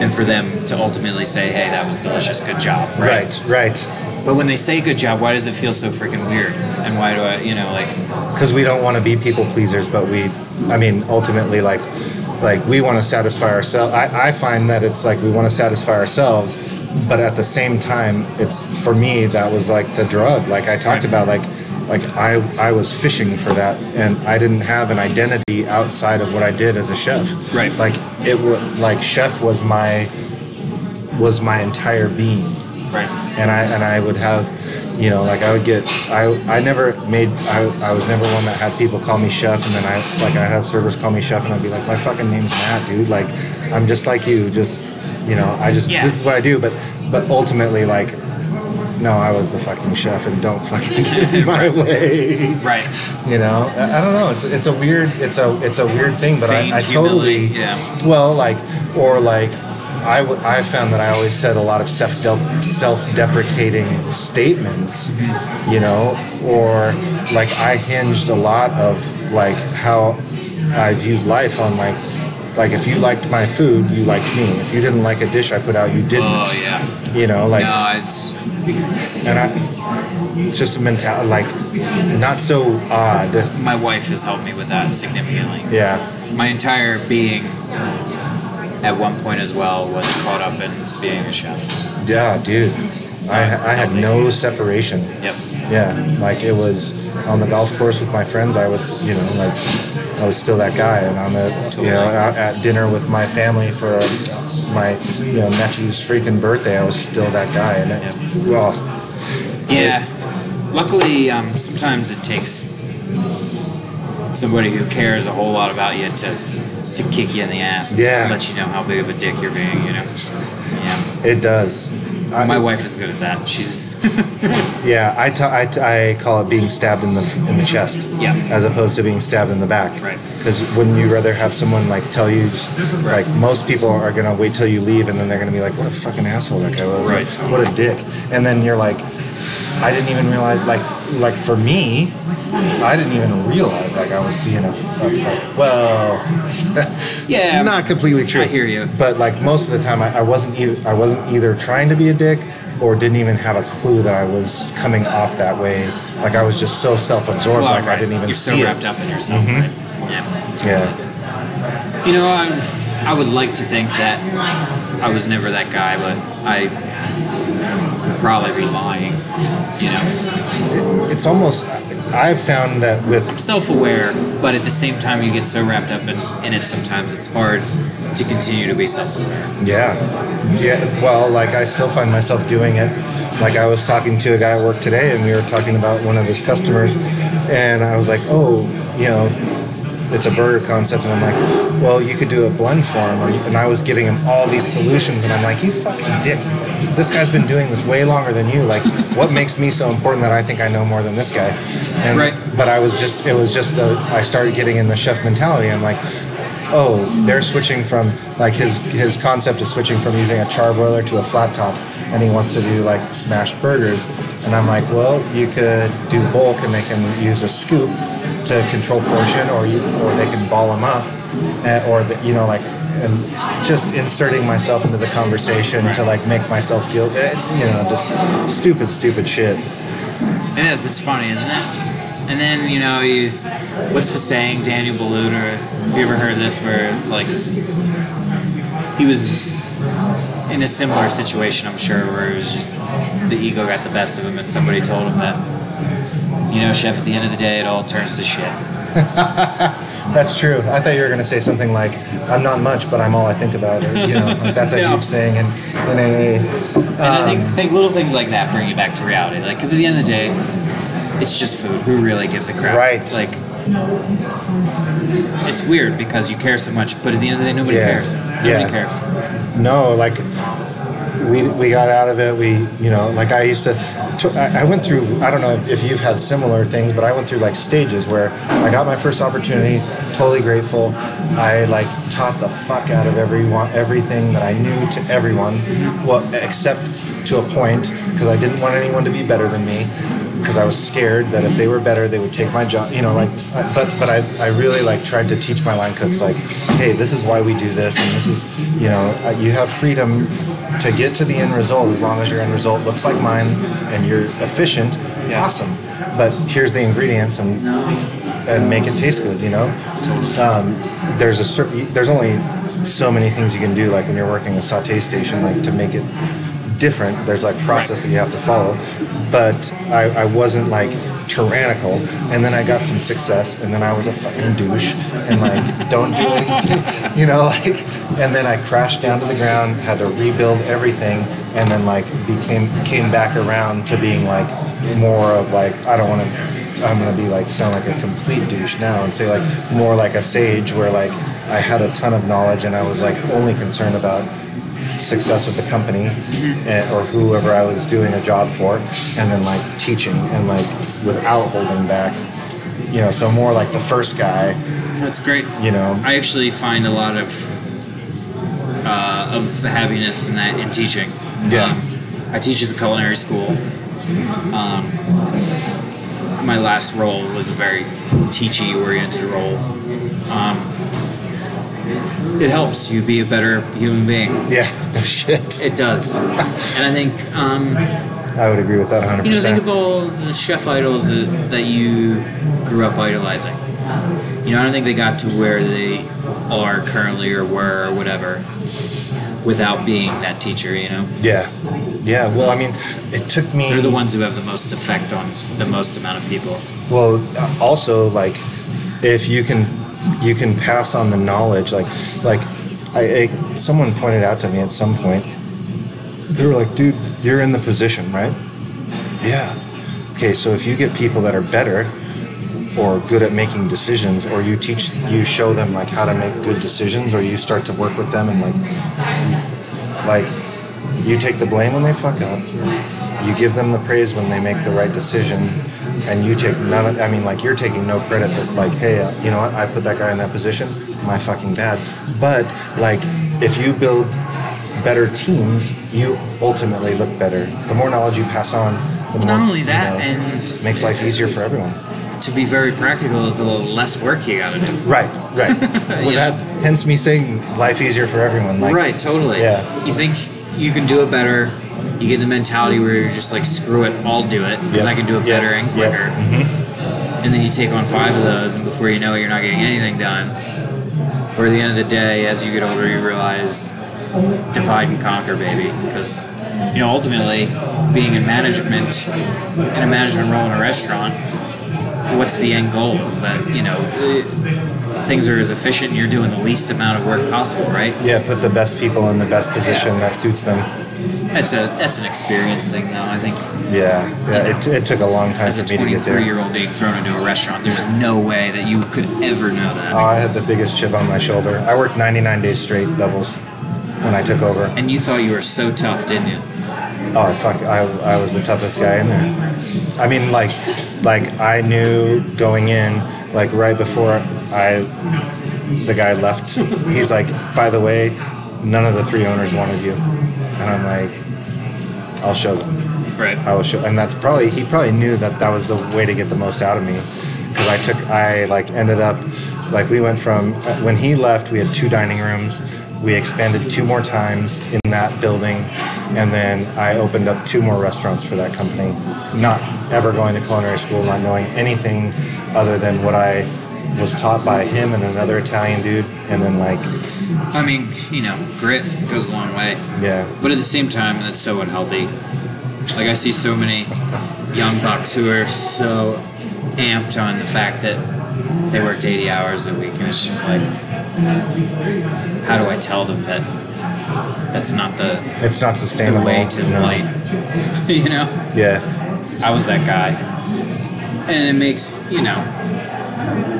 and for them to ultimately say, "Hey, that was delicious, good job." right, right. But when they say good job, why does it feel so freaking weird? And why do I, you know, like, Because we don't want to be people pleasers, but we, I mean, ultimately, like, like we want to satisfy ourselves. I, I find that it's like we want to satisfy ourselves, but at the same time, it's for me that was like the drug. Like I talked Right. about, like, like I I was fishing for that, and I didn't have an identity outside of what I did as a chef. Right. Like it was like chef was my was my entire being right? and I and I would have, you know, like I would get I I never made I, I was never one that had people call me chef and then I like I have servers call me chef and I'd be like my fucking name's Matt, dude. Like I'm just like you, just you know, I just Yeah. this is what I do. But but ultimately, like, no, I was the fucking chef and don't fucking get in my way. Right. You know, I, I don't know. It's it's a weird it's a it's a weird thing, but I, I totally humility, yeah. well like or like I, w- I found that I always said a lot of self self deprecating statements, you know, or like I hinged a lot of like how I viewed life on like like if you liked my food, you liked me. If you didn't like a dish I put out, you didn't. Oh yeah. You know, like no, it's and I it's just a mentality like not so odd. my wife has helped me with that significantly. Yeah. My entire being, at one point as well, was caught up in being a chef. Yeah, dude. I, I had no separation. Yep. Yeah, like it was on the golf course with my friends. I was, you know, like I was still that guy, and on the, you know, out at dinner with my family for my, you know, nephew's freaking birthday, I was still that guy, and it, well, Yeah. Luckily, um, sometimes it takes somebody who cares a whole lot about you to to kick you in the ass. Yeah. Let you know how big of a dick you're being. You know. Yeah. it does. I, My wife is good at that. She's yeah, I, t- I, t- I call it being stabbed in the in the chest, Yeah. as opposed to being stabbed in the back. Right. Because wouldn't you rather have someone like tell you, like most people are gonna wait till you leave, and then they're gonna be like, "What a fucking asshole that guy was! Right, Like, What a dick!" And then you're like, I didn't even realize, like, like for me, I didn't even realize like I was being a, a well, yeah. not completely true. I hear you. But like most of the time, I, I wasn't either. I wasn't either trying to be a dick or didn't even have a clue that I was coming off that way. Like I was just so self-absorbed, Well, like I didn't even You're see so wrapped it. up in yourself. Mm-hmm. Right? Yeah. Yeah, You know, I, I would like to think that I was never that guy, but I probably be lying. You know, It's almost I've found that with self-aware, but at the same time, you get so wrapped up in, in it. Sometimes it's hard to continue to be self-aware. Yeah. Yeah. Well, like I still find myself doing it. Like I was talking to a guy at work today and we were talking about one of his customers and I was like, oh, you know, it's a burger concept and I'm like, well, you could do a blend form or, and I was giving him all these solutions and I'm like, you fucking dick. This guy's been doing this way longer than you. Like, what makes me so important that I think I know more than this guy? And, Right. But I was just, it was just the, I started getting in the chef mentality. I'm like, oh, they're switching from like his his concept is switching from using a charbroiler to a flat top, and he wants to do like smashed burgers. And I'm like, well, you could do bulk, and they can use a scoop to control portion, or you or they can ball them up, eh, or the, you know like. And just inserting myself into the conversation to like make myself feel, eh, you know, just stupid, stupid shit. It is. It's funny, isn't it? And then you know, you what's the saying? Daniel Boulud, or have you ever heard this? Where it's like he was in a similar situation, I'm sure, where it was just the ego got the best of him, and somebody told him that, you know, chef, at the end of the day, it all turns to shit. That's true. I thought you were going to say something like, "I'm not much, but I'm all I think about," or you know, like that's a Yeah. huge saying in, in AA. And I think, um, think little things like that bring you back to reality. Like, because at the end of the day, it's just food. Who really gives a crap? Right. Like, it's weird because you care so much, but at the end of the day, nobody Yeah. cares. Nobody Yeah. cares. No, like we we got out of it. We you know like I used to. I, went through. I don't know if you've had similar things, but I went through like stages where I got my first opportunity. Totally grateful. I like taught the fuck out of everyone everything that I knew to everyone, well except to a point because I didn't want anyone to be better than me. Because I was scared that if they were better, they would take my job. You know, like, but but I, I really like tried to teach my line cooks like, hey, this is why we do this, and this is, you know, uh, you have freedom to get to the end result as long as your end result looks like mine and you're efficient. Yeah. Awesome, but here's the ingredients and and make it taste good. You know, um, there's a certain there's only so many things you can do. Like when you're working a saute station, like to make it different. There's like process that you have to follow, but I, I wasn't like tyrannical. And then I got some success, and then I was a fucking douche and like don't do anything, you know. Like, and then I crashed down to the ground, had to rebuild everything, and then like became came back around to being like more of like I don't want to. I'm gonna be like sound like a complete douche now and say like more like a sage where like I had a ton of knowledge and I was like only concerned about success of the company and, or whoever I was doing a job for, and then like teaching and like without holding back. You know, so more like the first guy. That's great. You know, I actually find a lot of uh, of happiness in that in teaching. Yeah. Um, I teach at the culinary school. Um, my last role was a very teachy oriented role. Um, it helps you be a better human being. yeah, no shit. It does, and I think um, I would agree with that 100%. you know think of all the chef idols that, that you grew up idolizing. You know, I don't think they got to where they are currently or were or whatever without being that teacher. You know, Yeah, yeah. Well, I mean, it took me. they're the ones who have the most effect on the most amount of people. Well, uh, also like if you can you can pass on the knowledge like like I, I someone pointed out to me at some point they were like dude you're in the position right? Yeah. Okay so if you get people that are better or good at making decisions or you teach you show them like how to make good decisions or you start to work with them and like like you take the blame when they fuck up you give them the praise when they make the right decision and you take none of i mean like you're taking no credit but like hey uh, you know what? I put that guy in that position. My fucking bad. But like if you build better teams you ultimately look better. The more knowledge you pass on the more Not only you that, know, and makes life easier for everyone. to be very practical, the less work you got to do. right right. Well, You that hence me saying life easier for everyone like right, totally. Yeah. You think you can do it better. You get the mentality where you're just like, screw it, I'll do it because Yep. I can do it Yep. better and Yep. quicker. Mm-hmm. And then you take on five of those, and before you know it, you're not getting anything done. Or at the end of the day, as you get older, you realize divide and conquer, baby, because you know, ultimately, being in management, in a management role in a restaurant, what's the end goal? Is that you know, things are as efficient. and You're doing the least amount of work possible, right? Yeah, put the best people in the best position that suits them. That's a that's an experience thing, though. I think Yeah, yeah. It, it took a long time for me to get there. As a 23 year old being thrown into a restaurant, there's no way that you could ever know that. Oh, I had the biggest chip on my shoulder. I worked 99 days straight doubles when I took over. And you thought you were so tough, didn't you? Oh fuck! I, I was the toughest guy in there. I mean, like, like I knew going in, like right before I, the guy left. He's like, by the way, none of the three owners wanted you, and I'm like, I'll show them. Right. I will show, and that's probably he probably knew that that was the way to get the most out of me, because I took I like ended up like we went from when he left we had two dining rooms, we expanded two more times in that building, and then I opened up two more restaurants for that company, not ever going to culinary school, not knowing anything other than what I was taught by him and another Italian dude, and then like I mean, you know, grit goes a long way. yeah, But at the same time, that's so unhealthy. Like, I see so many young bucks who are so amped on the fact that they worked 80 hours a week, and it's just like, how do I tell them that that's not the, it's not the sustainable. way to no. light? you know? Yeah. I was that guy. And it makes, you know,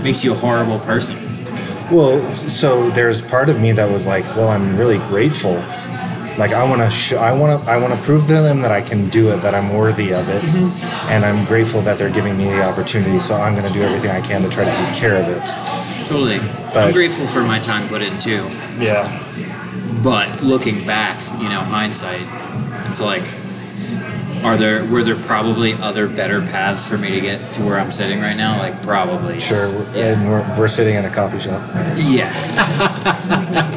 makes you a horrible person. Well, so there's part of me that was like, well, I'm really grateful. Like I want to, sh- I want to, I want to prove to them that I can do it, that I'm worthy of it, mm-hmm. and I'm grateful that they're giving me the opportunity. So I'm going to do everything I can to try to take care of it. Totally. But- I'm grateful for my time put in too. Yeah. But looking back, you know, hindsight, it's like, are there were there probably other better paths for me to get to where I'm sitting right now? Like probably. yes. Sure. And we're, we're sitting in a coffee shop. Yeah.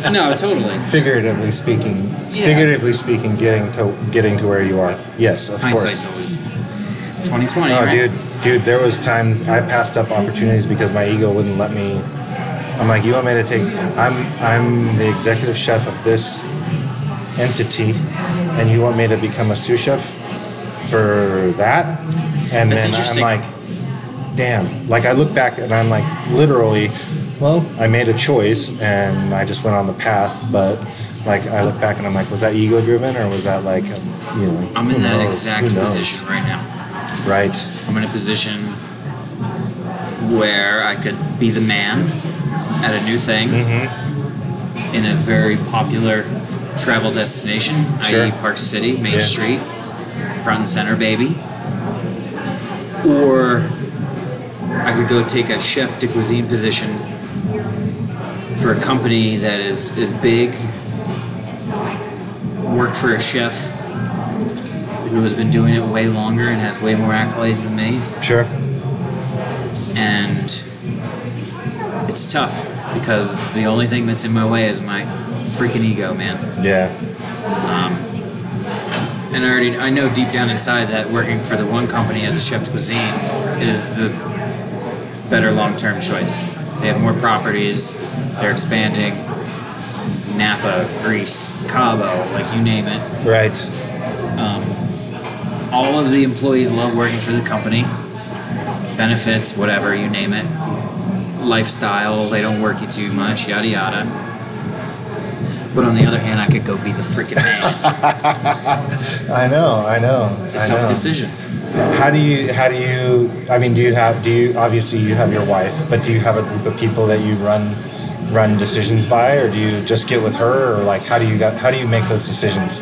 no, totally. Figuratively speaking, Yeah. figuratively speaking, getting to getting to where you are. Yes, of Hindsight's course. always 2020. Oh, right? dude, dude, there was times I passed up opportunities because my ego wouldn't let me. I'm like, you want me to take? I'm I'm the executive chef of this entity, and you want me to become a sous chef for that? And That's then I'm like, damn. Like I look back and I'm like, literally, well, I made a choice and I just went on the path, but. Like I look back and I'm like, was that ego driven or was that like, um, you know? I'm in that knows? exact position right now. Right. I'm in a position where I could be the man at a new thing Mm-hmm. in a very popular travel destination, Sure. i.e., Park City, Main Yeah. Street, front and center, baby. Or I could go take a chef de cuisine position for a company that is, is big, work for a chef who has been doing it way longer and has way more accolades than me Sure. and it's tough because the only thing that's in my way is my freaking ego, man. Yeah. Um, And I already I know deep down inside that working for the one company as a chef de cuisine is the better long-term choice. They have more properties, they're expanding. Napa, Greece, Cabo, like you name it. Right. Um, all of the employees love working for the company. Benefits, whatever, you name it. Lifestyle, they don't work you too much, yada yada. But on the other hand, I could go be the freaking man. I know. I know. It's a tough decision. How do you? How do you? I mean, do you have? Do you? Obviously, you have your wife, but do you have a group of people that you run run decisions by, or do you just get with her, or like how do you got? How do you make those decisions,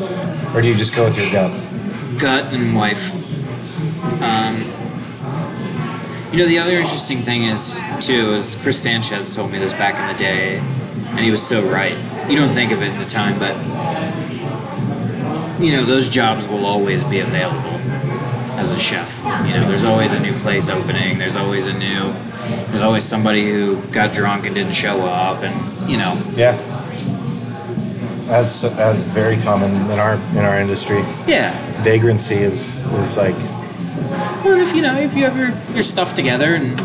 or do you just go with your gut? Gut and wife. Um, you know, the other interesting thing is, too, is Chris Sanchez told me this back in the day, and he was so right. You don't think of it at the time, but, you know, those jobs will always be available as a chef. You know, there's always a new place opening, there's always a new, there's always somebody who got drunk and didn't show up, and, you know, Yeah. As as very common in our in our industry, yeah, vagrancy is is like Well, if you know, if you have your, your stuff together and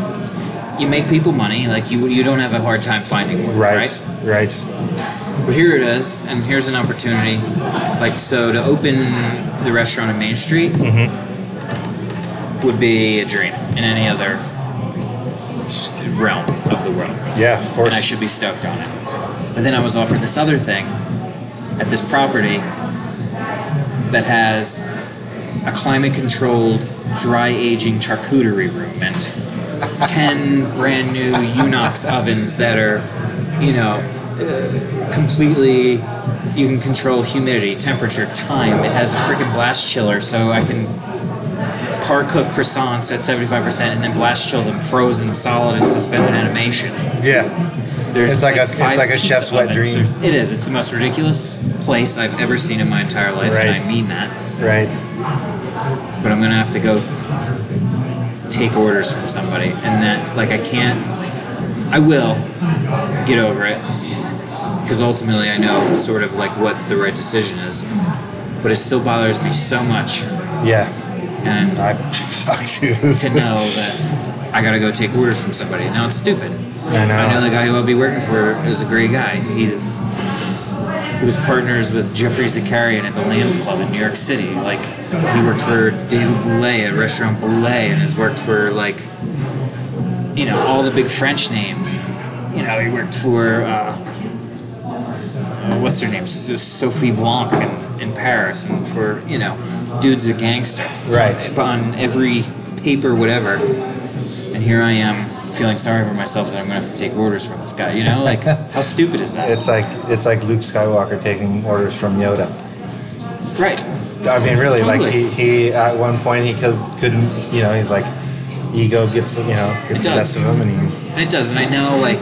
you make people money, like you, you don't have a hard time finding work, right, right? right. But here it is, and here's an opportunity. Like so, to open the restaurant on Main Street mm-hmm. would be a dream in any other realm of the world, Yeah, of course. and I should be stoked on it. But then I was offered this other thing at this property that has a climate-controlled dry aging charcuterie room and 10 brand new Unox ovens that are, you know, uh, completely, you can control humidity, temperature, time. It has a freaking blast chiller so I can par cook croissants at 75% and then blast chill them frozen, solid, and suspended animation. yeah. There's It's like a- it's like a chef's wet ovens. dream. There's- It is. It's the most ridiculous place I've ever seen in my entire life, and I mean that. Right. But I'm gonna have to go take orders from somebody, and that like I can't. I will get over it because ultimately I know sort of like what the right decision is, but it still bothers me so much, Yeah. and I fuck dude. to know that I gotta go take orders from somebody. Now it's stupid. I know. I know the guy who I'll be working for is a great guy. He's he was partners with Jeffrey Zakarian at the Lambs Club in New York City. Like he worked for David Boulud at Restaurant Boulud and has worked for like you know all the big French names. You know he worked for uh, uh, what's her name S- Sophie Blanc in, in Paris and for you know dudes a gangster Right. on every paper, whatever. And here I am feeling sorry for myself that I'm gonna have to take orders from this guy. You know, like how stupid is that? It's like it's like Luke Skywalker taking orders from Yoda. right. I mean, really, like he, he at one point he couldn't, you know, he's like ego gets you know gets It the does. best of him, and he And it does, and I know like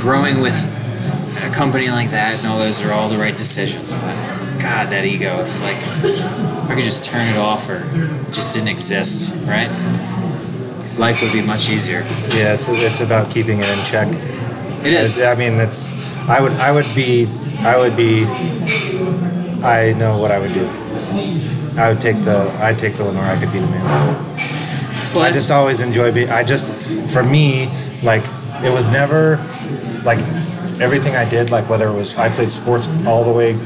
growing with a company like that and all those are all the right decisions, but God, that ego, if like if I could just turn it off or just didn't exist, right? Life would be much easier. yeah, it's it's about keeping it in check. It is. I mean, it's I would I would be I would be I know what I would do. I would take the I'd take the Lenore. I could be the man. But I just always enjoy being. I just, for me, like it was never like everything I did. Like whether it was I played sports all the way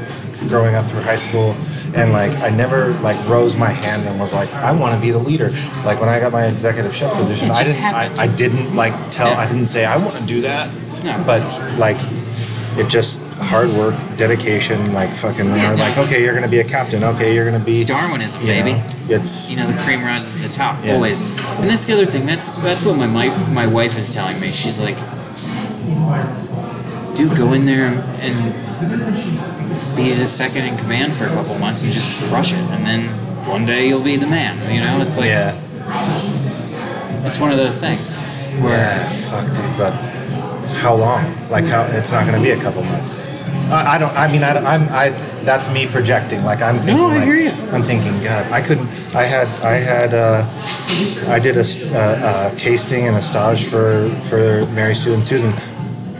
growing up through high school, and like I never like rose my hand and was like I want to be the leader. Like when I got my executive chef position, I didn't. I. I didn't like tell. Yeah. I didn't say I want to do that. No. But like. It just hard work, dedication, like fucking. Yeah, no. like, okay, you're gonna be a captain. Okay, you're gonna be Darwinism, you baby. know, it's you know the cream rises to the top Yeah. always and that's the other thing that's that's what my, my my wife is telling me she's like dude go in there and be the second in command for a couple months and just crush it and then one day you'll be the man you know it's like yeah. it's one of those things where Yeah, fuck, dude. But how long? Like how? It's not going to be a couple months. I, I don't. I mean, I, I'm I. That's me projecting. Like I'm thinking. I like, hear you. I'm thinking. God, I couldn't. I had. I had. Uh, I did a, uh, uh, tasting and a stage for for Mary Sue and Susan.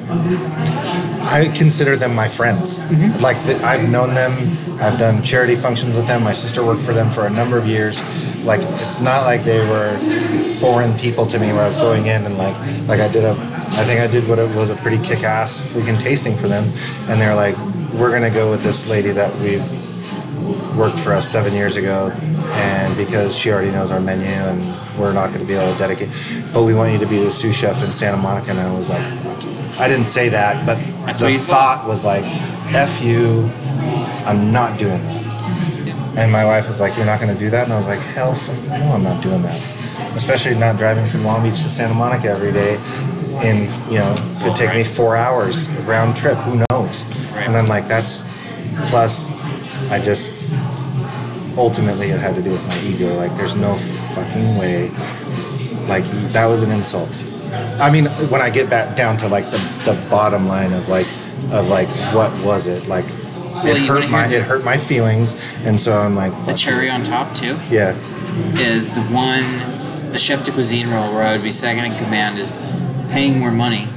I consider them my friends. Mm-hmm. Like th- I've known them. I've done charity functions with them. My sister worked for them for a number of years. Like it's not like they were foreign people to me where I was going in and like like I did a I think I did what it was a pretty kick ass freaking tasting for them and they're like we're gonna go with this lady that we've worked for us seven years ago and because she already knows our menu and we're not going to be able to dedicate but we want you to be the sous chef in santa monica and i was like. I didn't say that but That's the thought was like f you i'm not doing that and my wife was like you're not going to do that and i was like hell fucking no i'm not doing that especially not driving from long beach to santa monica every day in you know could take me four hours round trip who knows Right. and i'm like that's plus I just ultimately it had to do with my ego. Like, there's no fucking way. Like, that was an insult. I mean, when I get back down to like the, the bottom line of like of like what was it like? Well, it hurt my it hurt my feelings, and so I'm like, the cherry on top too yeah, is the one the chef de cuisine role where I would be second in command is paying more money.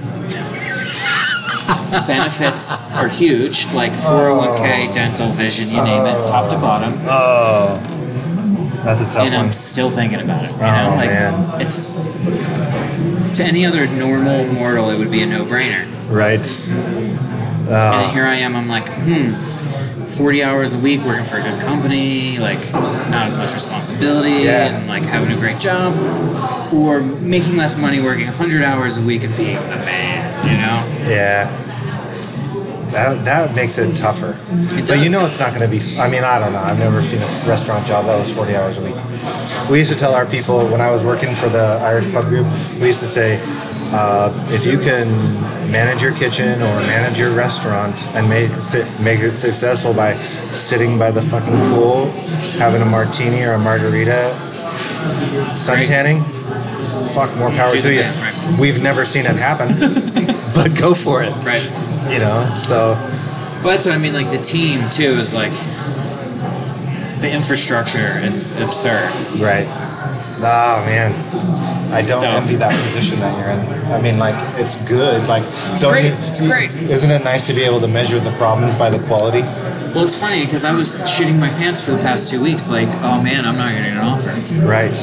Benefits are huge, like 401k, dental, vision, you name it, top to oh. bottom. oh, that's a tough one. And I'm still thinking about it. You Oh, know, like man. it's to any other normal mortal, it would be a no-brainer. Right. And Uh, then here I am. I'm like, hmm, 40 hours a week working for a good company, like not as much responsibility, Yeah. and like having a great job, or making less money working 100 hours a week and being the man. You know? yeah. That, that makes it tougher. It But you know it's not going to be. I mean, I don't know. I've never seen a restaurant job that was 40 hours a week. We used to tell our people when I was working for the Irish pub group, we used to say, uh, if you can manage your kitchen or manage your restaurant and make it, make it successful by sitting by the fucking pool, having a martini or a margarita, sun Right. tanning, fuck, more power to you. right. We've never seen it happen, but go for it. Right. You know, so but that's what I mean. Like the team too is like the infrastructure is absurd. Right. Oh man, I don't So- envy that position that you're in. I mean, like it's good. Like it's great. It's great. Isn't it nice to be able to measure the problems by the quality? Well, it's funny because I was shitting my pants for the past two weeks. Like, oh man, I'm not getting an offer. Right.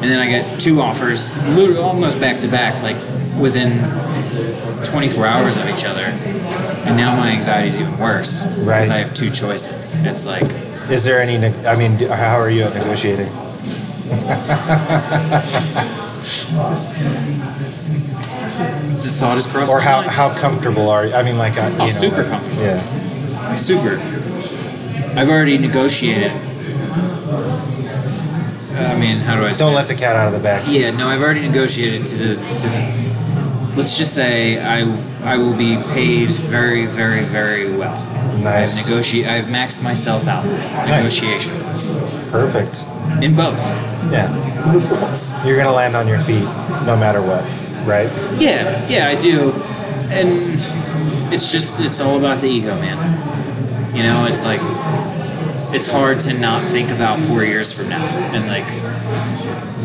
And then I got two offers, literally almost back to back, like within 24 hours of each other. And now my anxiety is even worse Right. because Right. I have two choices. It's like, Is there any? I mean, how are you at negotiating? the thought has crossed Or how mind. how comfortable are you? I mean, like, uh, know, super like- comfortable. Yeah. Super. I've already negotiated. I mean, how do I Don't let the cat out of the bag. Yeah, no, I've already negotiated to the to the. Let's just say I I will be paid very very very well. Nice. I've negotiate. I've maxed myself out. Negotiation wise. Perfect. in both. Yeah. Both roles. You're gonna land on your feet no matter what, right? Yeah, yeah, I do, and it's just it's all about the ego, man. You know, it's like it's hard to not think about four years from now and like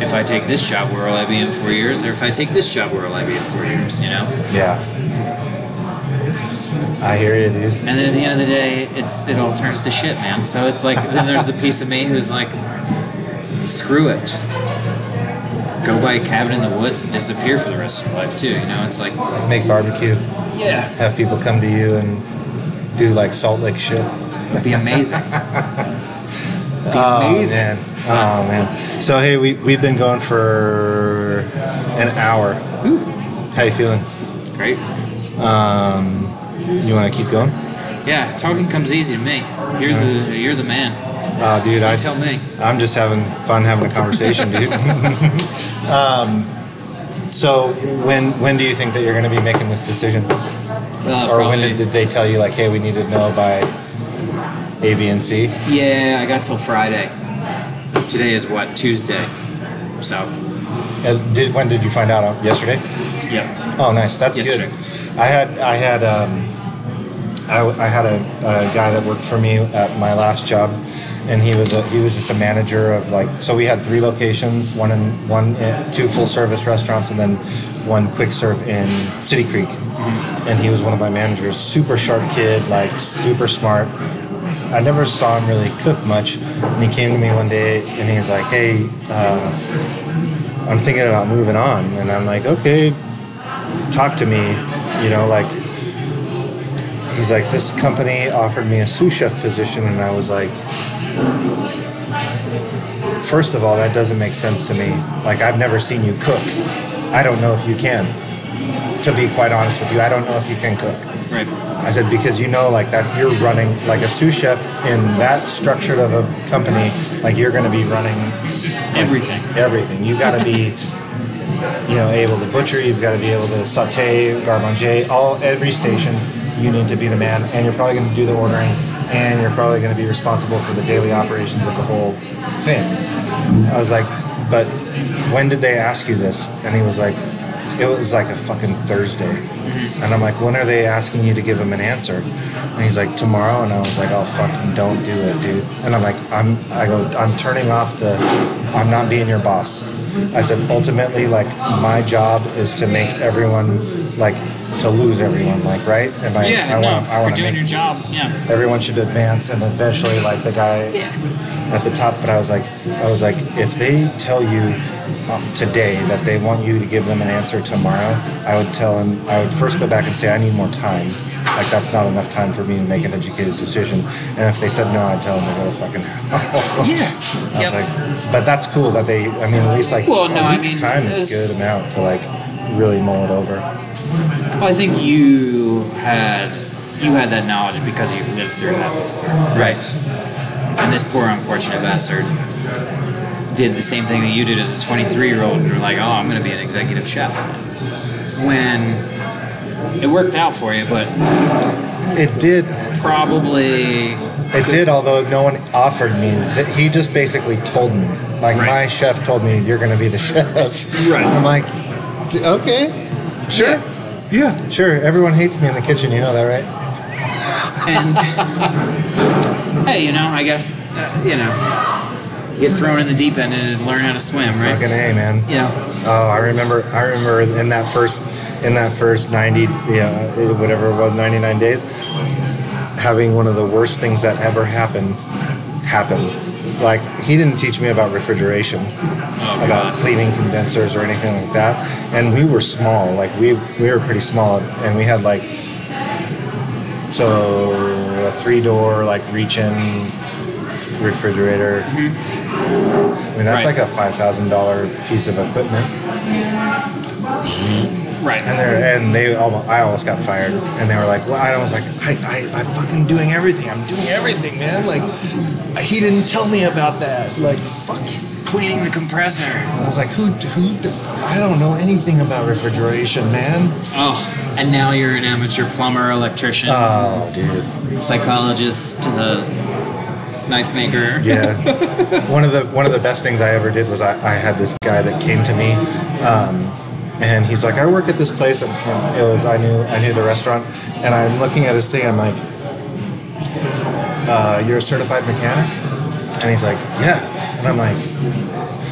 if I take this job, where will I be in four years? Or if I take this job, where will I be in four years? You know. Yeah. I hear you, dude. And then at the end of the day, it's it all turns to shit, man. So it's like then there's the piece of me who's like, screw it, just go buy a cabin in the woods and disappear for the rest of your life too. You know, it's like Make barbecue. yeah, Have people come to you and do like Salt Lake shit. it'd be amazing. It'd be Oh amazing. man. Oh man. So hey, we we've been going for an hour. Ooh. How you feeling? Great. Um, you want to keep going? Yeah, talking comes easy to me. You're the you're the man. Oh, dude, I tell me. I'm just having fun having a conversation, dude. um, so when when do you think that you're going to be making this decision, Uh, or when did, did they tell you like, hey, we need to know by A, B, and C? Yeah, I got till Friday. Today is what Tuesday. So Uh, did when did you find out? Uh, Yesterday. yeah. Oh, nice. That's Yesterday. good. I had I had um, I, I had a, a guy that worked for me at my last job, and he was a, he was just a manager of like so we had three locations, one in one in, two full service restaurants, and then one quick serve in City Creek. And he was one of my managers. Super sharp kid, like super smart. I never saw him really cook much, and he came to me one day and he's like, "Hey." Uh, I'm thinking about moving on. And I'm like, okay, talk to me. You know, like, he's like, this company offered me a sous chef position. And I was like, first of all, that doesn't make sense to me. Like, I've never seen you cook. I don't know if you can. To be quite honest with you, I don't know if you can cook. Right. I said, because you know, like that, you're running like a sous chef in that structured of a company, like you're going to be running Everything. everything. You got to be, you know, able to butcher. You've got to be able to saute, garde all every station. You need to be the man, and you're probably going to do the ordering, and you're probably going to be responsible for the daily operations of the whole thing. I was like, but when did they ask you this? And he was like, it was like a fucking Thursday. Mm-hmm. And I'm like, when are they asking you to give them an answer? And he's like, tomorrow. And I was like, oh fucking don't do it, dude. And I'm like, I'm I go, I'm turning off the I'm not being your boss. I said, ultimately, like my job is to make everyone like to lose everyone, like right? And I, Yeah, I no, want I want doing your job, yeah. everyone should advance and eventually like the guy Yeah. at the top. But I was like, I was like, if they tell you um, today that they want you to give them an answer tomorrow, I would tell them. I would first go back and say, I need more time. Like that's not enough time for me to make an educated decision. And if they said no, I'd tell them to go to fucking hell. Yeah. I was Yep. like, but that's cool that they. I mean, at least like Well, no, a I week's mean, time is a good amount to like really mull it over. Well, I think you had you had that knowledge because you've lived through that before. Right. And this poor unfortunate bastard did the same thing that you did as a 23 year old and you're like, oh, I'm going to be an executive chef. When it worked out for you, but It did. probably It did, although no one offered me. He just basically told me. Like Right. my chef told me, "You're going to be the chef." Right. I'm like, "D- okay, sure, yeah. sure. Everyone hates me in the kitchen. You know that, right? And hey, you know, I guess uh, you know, get thrown in the deep end and learn how to swim, right? Fucking a, man. Yeah. Oh, I remember. I remember in that first, in that first 90, yeah, whatever it was, 99 days, having one of the worst things that ever happened happen. Like he didn't teach me about refrigeration, Oh, about cleaning condensers or anything like that. And we were small. Like we we were pretty small, and we had like so a three door like reach in refrigerator. Mm-hmm. I mean that's Right. like a five thousand dollar piece of equipment. Right. And they and they almost I almost got fired. And they were like, well, I was like, I, I I fucking doing everything. I'm doing everything, man. Like he didn't tell me about that. Like fuck. Cleaning the compressor. I was like, who who? I don't know anything about refrigeration, man. Oh, and now you're an amateur plumber, electrician, Oh, dude. psychologist, uh, knife maker. Yeah. one of the one of the best things I ever did was I, I had this guy that came to me, um, and he's like, I work at this place, and it was I knew I knew the restaurant, and I'm looking at his thing, I'm like, uh, you're a certified mechanic, and he's like, yeah, and I'm like,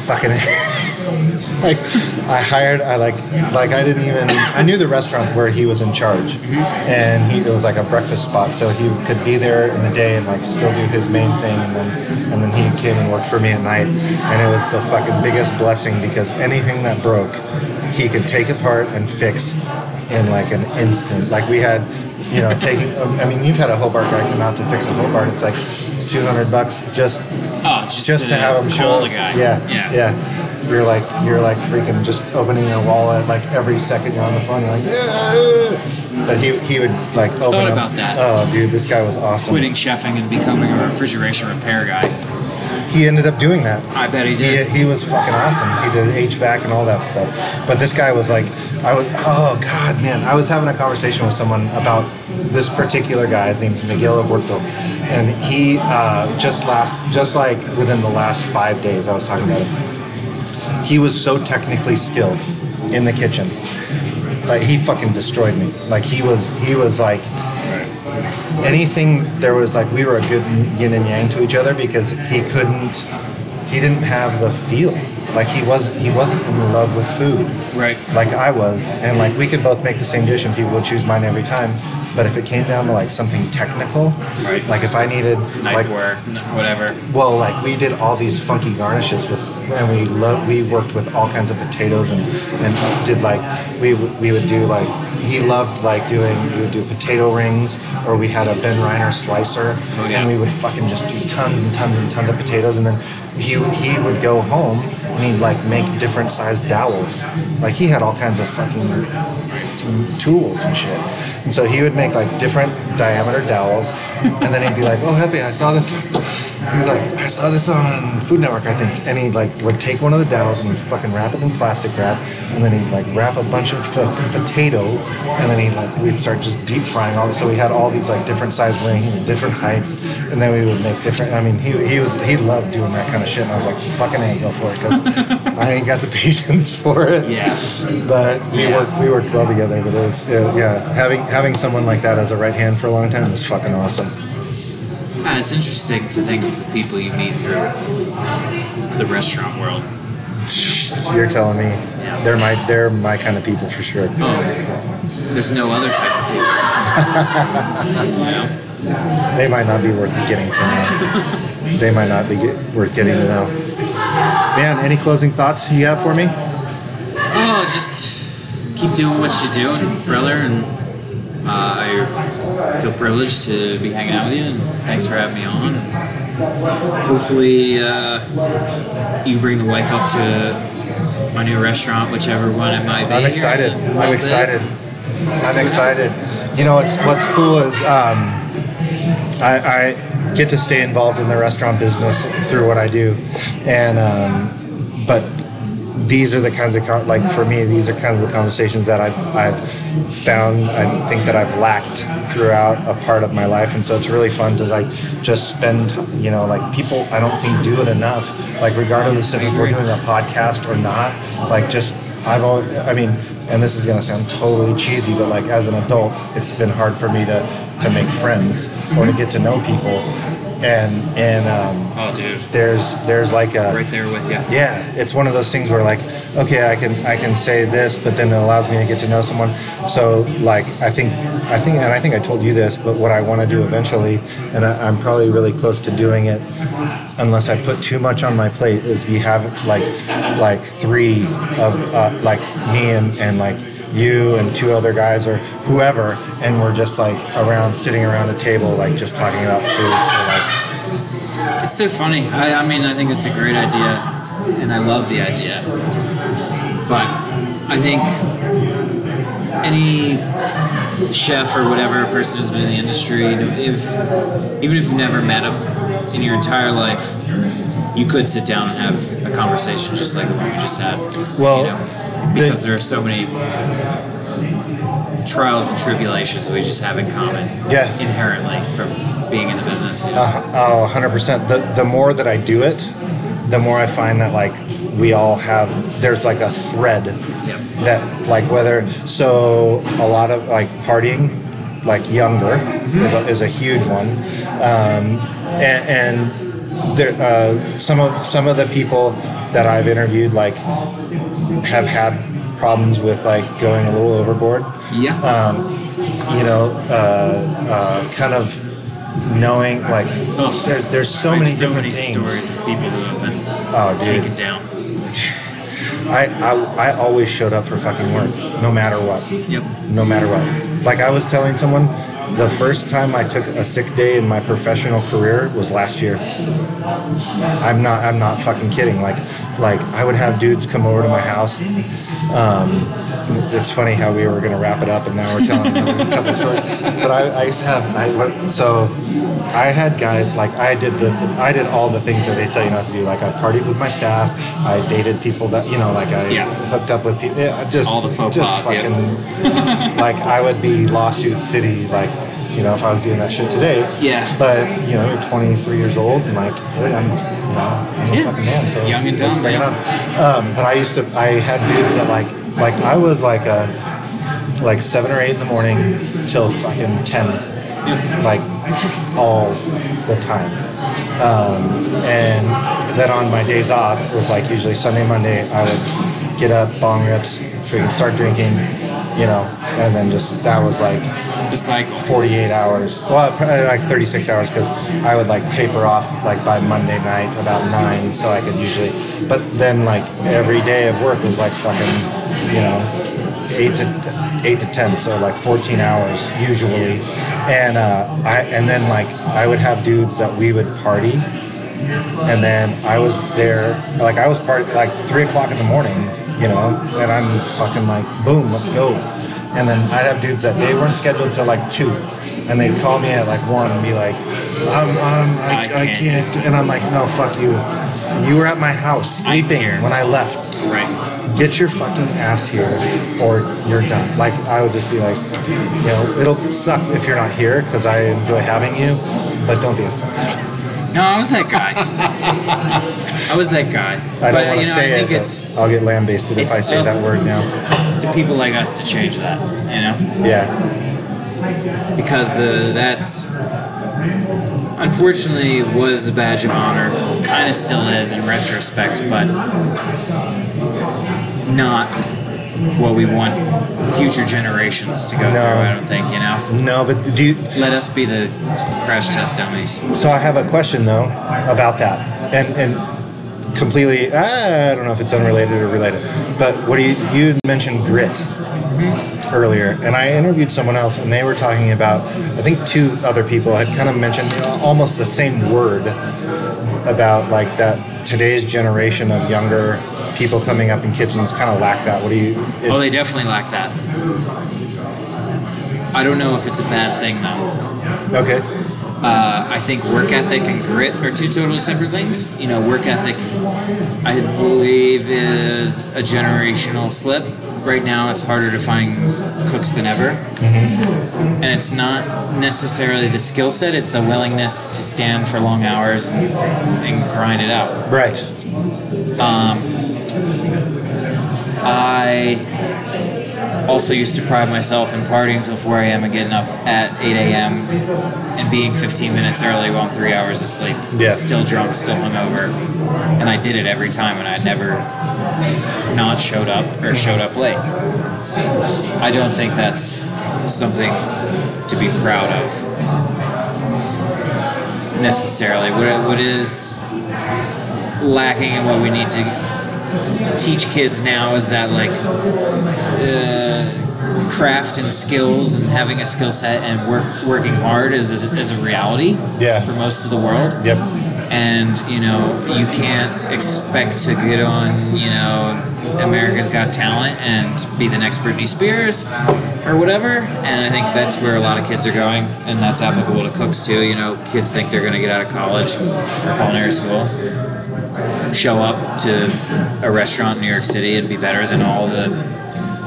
fucking. like I hired, I like, like I didn't even. I knew the restaurant where he was in charge, and he it was like a breakfast spot, so he could be there in the day and like still do his main thing, and then and then he came and worked for me at night, and it was the fucking biggest blessing because anything that broke, he could take apart and fix in like an instant. Like we had, you know, taking. Um, I mean, you've had a Hobart guy come out to fix a Hobart. It's like two hundred bucks just Oh, just, just to have him show us. the guy. Yeah, Yeah. yeah. You're like you're like freaking just opening your wallet like every second you're on the phone. You're like, yeah. But he he would like open Thought up. about that. Oh, dude, this guy was awesome. Quitting chefing and becoming a refrigeration repair guy. He ended up doing that. I bet he He, did. he was fucking awesome. He did HVAC and all that stuff. But this guy was like, I was, oh God, man. I was having a conversation with someone about this particular guy. His name's Miguel Aborto. And he, uh, just last, just like within the last five days, I was talking about him. He was so technically skilled in the kitchen. Like he fucking destroyed me. Like he was, he was like, anything there was like we were a good yin and yang to each other because he couldn't he didn't have the feel like he wasn't he wasn't in love with food Right. like I was and like we could both make the same dish and people would choose mine every time but if it came down to like something technical Right. like if I needed like Knifeware, whatever. well, like we did all these funky garnishes with, and we lo- we worked with all kinds of potatoes and and did like we w- we would do like he loved like doing we would do potato rings or we had a Benriner slicer Oh, yeah. and we would fucking just do tons and tons and tons of potatoes and then he he would go home and he'd like make different sized dowels like he had all kinds of fucking tools and shit. And so he would make like different diameter dowels, and then he'd be like, "Oh, Hefe, I saw this." He was like, "I saw this on Food Network, I think." And he like would take one of the dowels and he'd fucking wrap it in plastic wrap, and then he'd like wrap a bunch of potato, and then he'd like we'd start just deep frying all this. So we had all these like different size rings and different heights, and then we would make different. I mean, he he was, he loved doing that kind of shit, and I was like, "Fucking ain't go for it," because I ain't got the patience for it Yeah. but we Yeah. worked we worked well together. But it was uh, yeah, having having someone like that as a right hand for a long time was fucking awesome. Ah, it's interesting to think of the people you meet through the restaurant world. You're telling me they're my they're my kind of people for sure. Oh, there's no other type of people. you know? They might not be worth getting to know. they might not be get, worth getting to know. Man, any closing thoughts you have for me? Oh, just keep doing what you're doing, brother, and uh, I feel privileged to be hanging out with you, and thanks for having me on. Hopefully, uh, you bring the wife up to my new restaurant, whichever one it might be. I'm excited. in a little I'm excited. I'm excited. You know what's what's cool is um, I, I get to stay involved in the restaurant business through what I do, and um, but these are the kinds of con- like for me these are kinds of the conversations that I've, I've found I think that I've lacked throughout a part of my life. And so it's really fun to like just spend you know like people I don't think do it enough. Like regardless of if we're doing a podcast or not like just I've always I mean and this is gonna sound totally cheesy but like as an adult it's been hard for me to to make friends or to get to know people and and um, Oh, dude, there's there's like a right there with you. yeah it's one of those things where like okay i can i can say this but then it allows me to get to know someone so like i think i think and i think i told you this but what i want to do eventually and I, i'm probably really close to doing it unless i put too much on my plate is we have like like three of uh, like me and and like you and two other guys or whoever and we're just like around sitting around a table like just talking about food for like It's so funny. I, I mean, I think it's a great idea, and I love the idea. But I think any chef or whatever person who's been in the industry, if even if you've never met them in your entire life, you could sit down and have a conversation just like the one we just had. Well, you know, because there are so many trials and tribulations we just have in common. Yeah. Inherently from being in the business. You know? Uh, oh, 100%. The, the more that I do it, the more I find that like we all have, there's like a thread Yep. that like whether, so a lot of like partying, like younger is, a, is a huge one. Um, and, and there, uh, some of, some of the people that I've interviewed like have had problems with like going a little overboard yeah. um, you know, uh, uh, kind of knowing like Ugh. there, there's so many so different many things. stories of people who have been Oh, dude, taken down. I, I I always showed up for fucking work, no matter what, Yep. no matter what. Like I was telling someone, the first time I took a sick day in my professional career was last year. I'm not I'm not fucking kidding. Like like I would have dudes come over to my house. Um, it's funny how we were gonna wrap it up and now we're telling another couple stories. But I, I used to have I, so I had guys like I did the I did all the things that they tell you not to do. Like I partied with my staff. I dated people that you know like I Yeah. hooked up with people. Yeah, just All the faux just pas, yeah. fucking like I would be lawsuit city like you know if I was doing that shit today. Yeah. But you know you're 23 years old and like I'm you know I'm a Yeah. fucking man so Young and dumb, yeah. Um, but I used to I had dudes that like like I was like a like seven or eight in the morning till fucking ten like all the time. Um, and then on my days off, was like usually Sunday, Monday, I would get up, bong rips, freaking start drinking, you know, and then just that was like The cycle. 48 hours. Well, like 36 hours because I would like taper off like by Monday night about nine, so I could usually. But then like every day of work was like fucking, you know, eight to eight to ten, so like 14 hours usually. And uh, I and then like I would have dudes that we would party. And then I was there, like I was part like three o'clock in the morning, you know, and I'm fucking like, boom, let's go. And then I'd have dudes that they weren't scheduled till like two, and they'd call me at like one and be like, um, um, I, I I can't. can't. And I'm like, no, fuck you. You were at my house sleeping when I left. Right. Get your fucking ass here, or you're done. Like I would just be like, you know, it'll suck if you're not here because I enjoy having you, but don't be a fuck. No, I was that guy. I was that guy. I don't but want you to know, say I think it. it's I'll get lambasted if I say up- that word now. to people like us to change that, you know, Yeah, because the that's unfortunately was a badge of honor, kind of still is in retrospect, but not what we want future generations to go No. through. I don't think you know. No, but do you, Let us be the crash test dummies. so I have a question though about that, and and completely. I don't know if it's unrelated or related, but what do you you mentioned grit earlier, and I interviewed someone else, and they were talking about. I think two other people had kind of mentioned almost the same word about like that. Today's generation of younger people coming up in kitchens kind of lack that. What do you? Oh, they definitely lack that. I don't know if it's a bad thing though. okay. Uh, I think work ethic and grit are two totally separate things. You know, work ethic, I believe, is a generational slip. Right now, it's harder to find cooks than ever. Mm-hmm. And it's not necessarily the skill set, it's the willingness to stand for long hours and, and grind it out. Right. Um, I also used to pride myself in partying until 4 a.m. and getting up at 8 a.m. and being 15 minutes early while I'm three hours asleep. Yeah. Still drunk, still hungover. And I did it every time and I never not showed up or showed up late. I don't think that's something to be proud of necessarily. What, what is lacking and what we need to teach kids now is that like uh, craft and skills and having a skill set and work working hard is a, is a reality Yeah. for most of the world Yep. and you know you can't expect to get on you know America's Got Talent and be the next Britney Spears or whatever and I think that's where a lot of kids are going and that's applicable to cooks too you know kids think they're going to get out of college or culinary school show up to a restaurant in New York City and be better than all the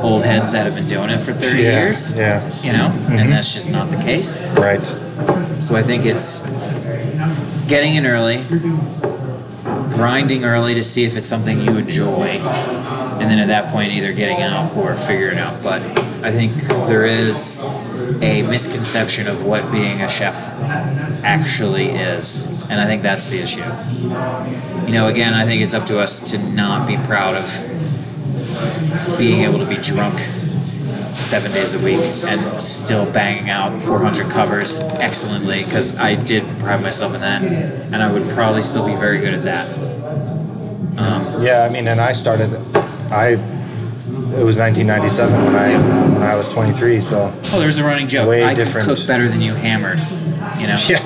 old heads that have been doing it for 30 Yeah. years Yeah. you know and mm-hmm. that's just not the case Right. so I think it's getting in early, grinding early to see if it's something you enjoy, and then at that point either getting out or figuring out. But I think there is a misconception of what being a chef actually is, and I think that's the issue. You know, again, I think it's up to us to not be proud of being able to be drunk seven days a week and still banging out 400 covers excellently because I did pride myself in that, and I would probably still be very good at that. Um, yeah, I mean, and I started. I. It was 1997 when I when I was 23. So Oh, there's a running joke. Way I different. could cook better than you hammered. You know, yeah.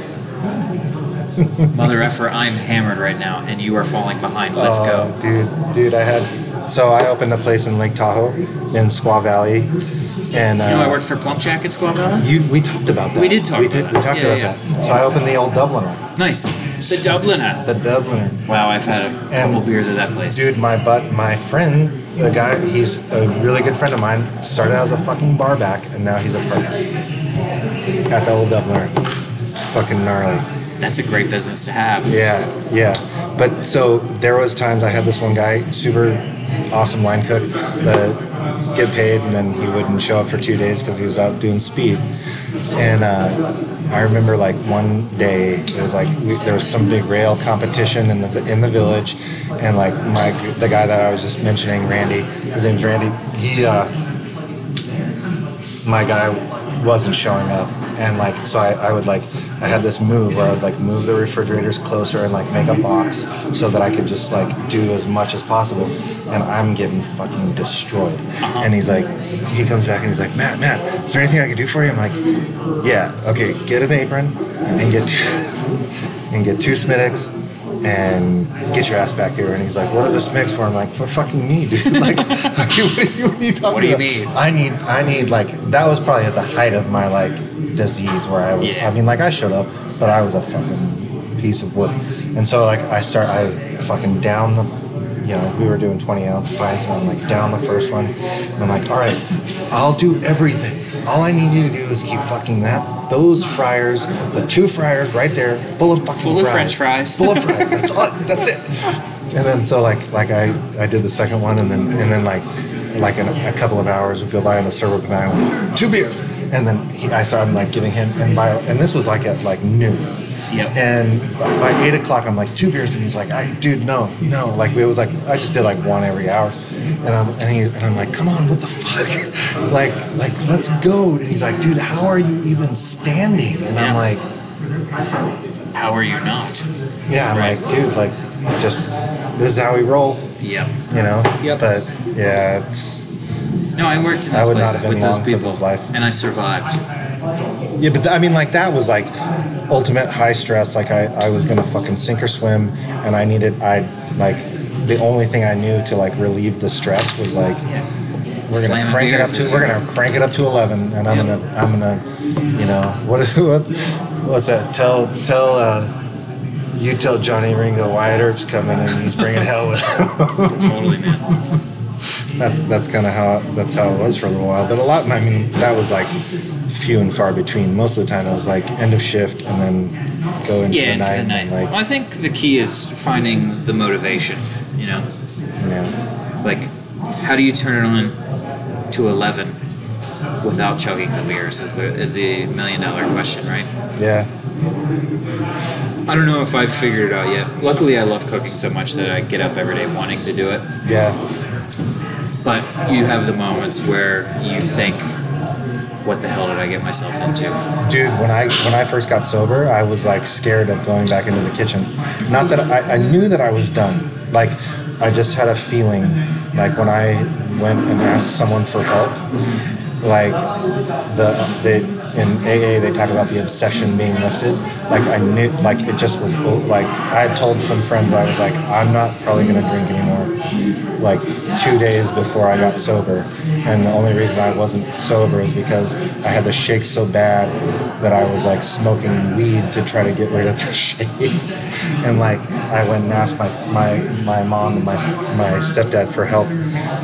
mother effer, I'm hammered right now, and you are falling behind. Let's Oh, go. dude, dude. I had. So I opened a place in Lake Tahoe, in Squaw Valley, and uh, You know, I worked for PlumpJack at Squaw Valley. you. We talked about that. We did talk We about did. that. We talked Yeah, about yeah. that. So I opened the old Dubliner. Nice. The Dubliner. The Dubliner. Wow, I've had a couple beers at that place. Dude, my butt, my friend, the guy, he's a really good friend of mine. Started out as a fucking bar back, and now he's a partner at the old Dubliner. It's fucking gnarly. That's a great business to have. Yeah, yeah. But so there was times I had this one guy, super awesome line cook, but get paid, and then he wouldn't show up for two days because he was out doing speed. And uh, I remember like one day it was like we, there was some big rail competition in the in the village, and like my the guy that I was just mentioning, Randy, his name's Randy. He uh, my guy wasn't showing up and like so I, I would like i had this move where i would like move the refrigerators closer and like make a box so that i could just like do as much as possible and i'm getting fucking destroyed uh-huh. and he's like he comes back and he's like matt matt is there anything i can do for you i'm like yeah okay get an apron and get two, and get two Smithwick's and get your ass back here. And he's like, "What are the Smithwick's for?" I'm like, "For fucking me, dude. like, what, are you, what are you talking What do you about? mean? I need, I need like that was probably at the height of my like disease where I was. Yeah. I mean, like I showed up, but I was a fucking piece of wood. And so like I start, I fucking down the, you know, we were doing 20 ounce pints, and I'm like down the first one, and I'm like, all right, I'll do everything. All I need you to do is keep fucking that. Those fryers, the two fryers right there, full of fucking Full of. French fries. Full of fries. That's all. That's it. And then so like like I I did the second one and then and then like like in a, a couple of hours would go by and the server would come out and two beers and then he, I started like giving him and by and this was like at like noon Yep. and by eight o'clock I'm like two beers and he's like I dude no no like it was like I just did like one every hour and I'm and, he, and I'm like, come on, what the fuck? like like let's go. And he's like, dude, how are you even standing? And I'm like, How are you not? yeah, I'm Right. like, dude, like just this is how we roll, Yep. you know. Yep. But yeah, it's, No, I worked in I those would not places have been with those long for people, those life. and I survived. yeah, but th- I mean, like that was like ultimate high stress. Like I, I was gonna fucking sink or swim, and I needed, I like the only thing I knew to like relieve the stress was like we're gonna Slamming crank it up beers to is we're gonna crank it up to eleven, and I'm gonna I'm gonna you know what what what's that? Tell tell uh, you tell Johnny Ringo Wyatt Earp's coming and he's bringing hell with him. Totally, man. That's that's kind of how that's how it was for a little while. But a lot, I mean, that was like few and far between. Most of the time, it was like end of shift and then go into Yeah, the into night. the night. Like I think the key is finding the motivation. You know, yeah, like how do you turn it on to eleven without chugging the beers? Is the is the million dollar question, right? yeah, I don't know if I've figured it out yet. Luckily, I love cooking so much that I get up every day wanting to do it. yeah, But you have the moments where you think, "What the hell did I get myself into?" dude. When I when I first got sober, I was like scared of going back into the kitchen. Not that I, I knew that I was done. Like I just had a feeling. Like when I went and asked someone for help, like the they in AA they talk about the obsession being lifted. Like I knew, like it just was like I had told some friends I was like I'm not probably gonna drink anymore. Like two days before I got sober, and the only reason I wasn't sober is because I had the shakes so bad that I was like smoking weed to try to get rid of the shakes. And like I went and asked my my, my mom and my my stepdad for help.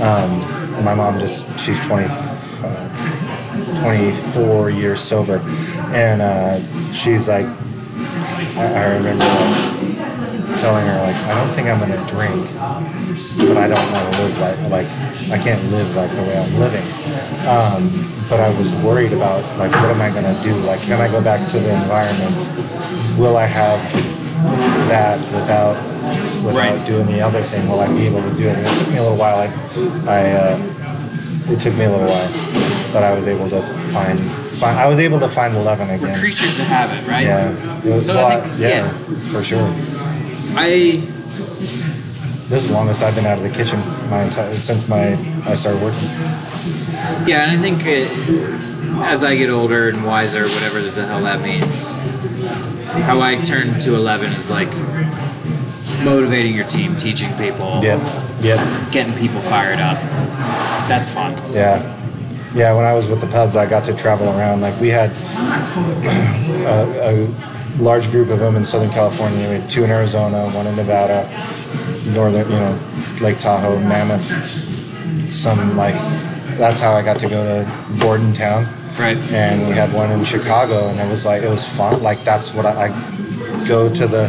Um, and my mom just she's 20. Uh, 24 years sober, and uh, she's like, I, I remember like, telling her like, I don't think I'm gonna drink, but I don't want to live like like I can't live like the way I'm living. Um, but I was worried about like, what am I gonna do? Like, can I go back to the environment? Will I have that without without Right. doing the other thing? Will I be able to do it? And it took me a little while. I, I uh, it took me a little while, but I was able to find, find I was able to find eleven again. Creatures of habit, right? Yeah, it was So a I lot. think- yeah, yeah. for sure. I This is the longest I've been out of the kitchen my entire since my I started working. Yeah, and I think it, as I get older and wiser, whatever the hell that means, how I turn to 11 is like motivating your team, teaching people, Yep, yep, getting people fired up. That's fun. yeah, yeah. When I was with the pubs, I got to travel around. Like we had a, a large group of them in Southern California. We had two in Arizona, one in Nevada, northern, you know, Lake Tahoe, Mammoth. Some like that's how I got to go to Bordentown. Right. and we had one in Chicago, and it was like it was fun. Like that's what I, I go to the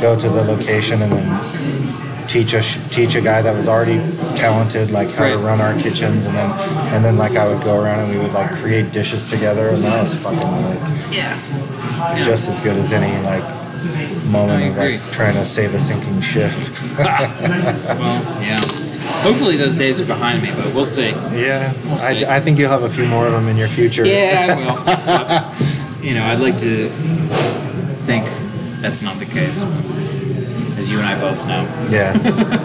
go to the location and then teach a teach a guy that was already talented like how to run our kitchens, and then and then like I would go around and we would like create dishes together, and that was fucking like Yeah. just as good as any like moment of like trying to save a sinking ship. Well, yeah. Hopefully those days are behind me, but we'll see. yeah, see. I, I think you'll have a few more of them in your future. Yeah, I will. But, you know, I'd like to think that's not the case, as you and I both know. yeah.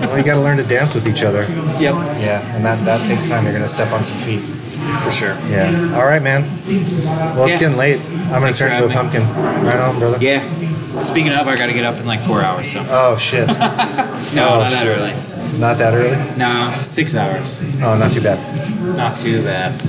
Well, you got to learn to dance with each other. Yep. Yeah, and that, that takes time. You're gonna step on some feet. For sure. Yeah. All right, man. Well, it's Yeah. getting late. I'm gonna Thanks turn into a having pumpkin. Right on, brother. Yeah. Speaking of, I got to get up in like four hours, so. Oh shit. No, Oh, not that early. Not that early. No, six hours. Oh, not too bad. Not too bad.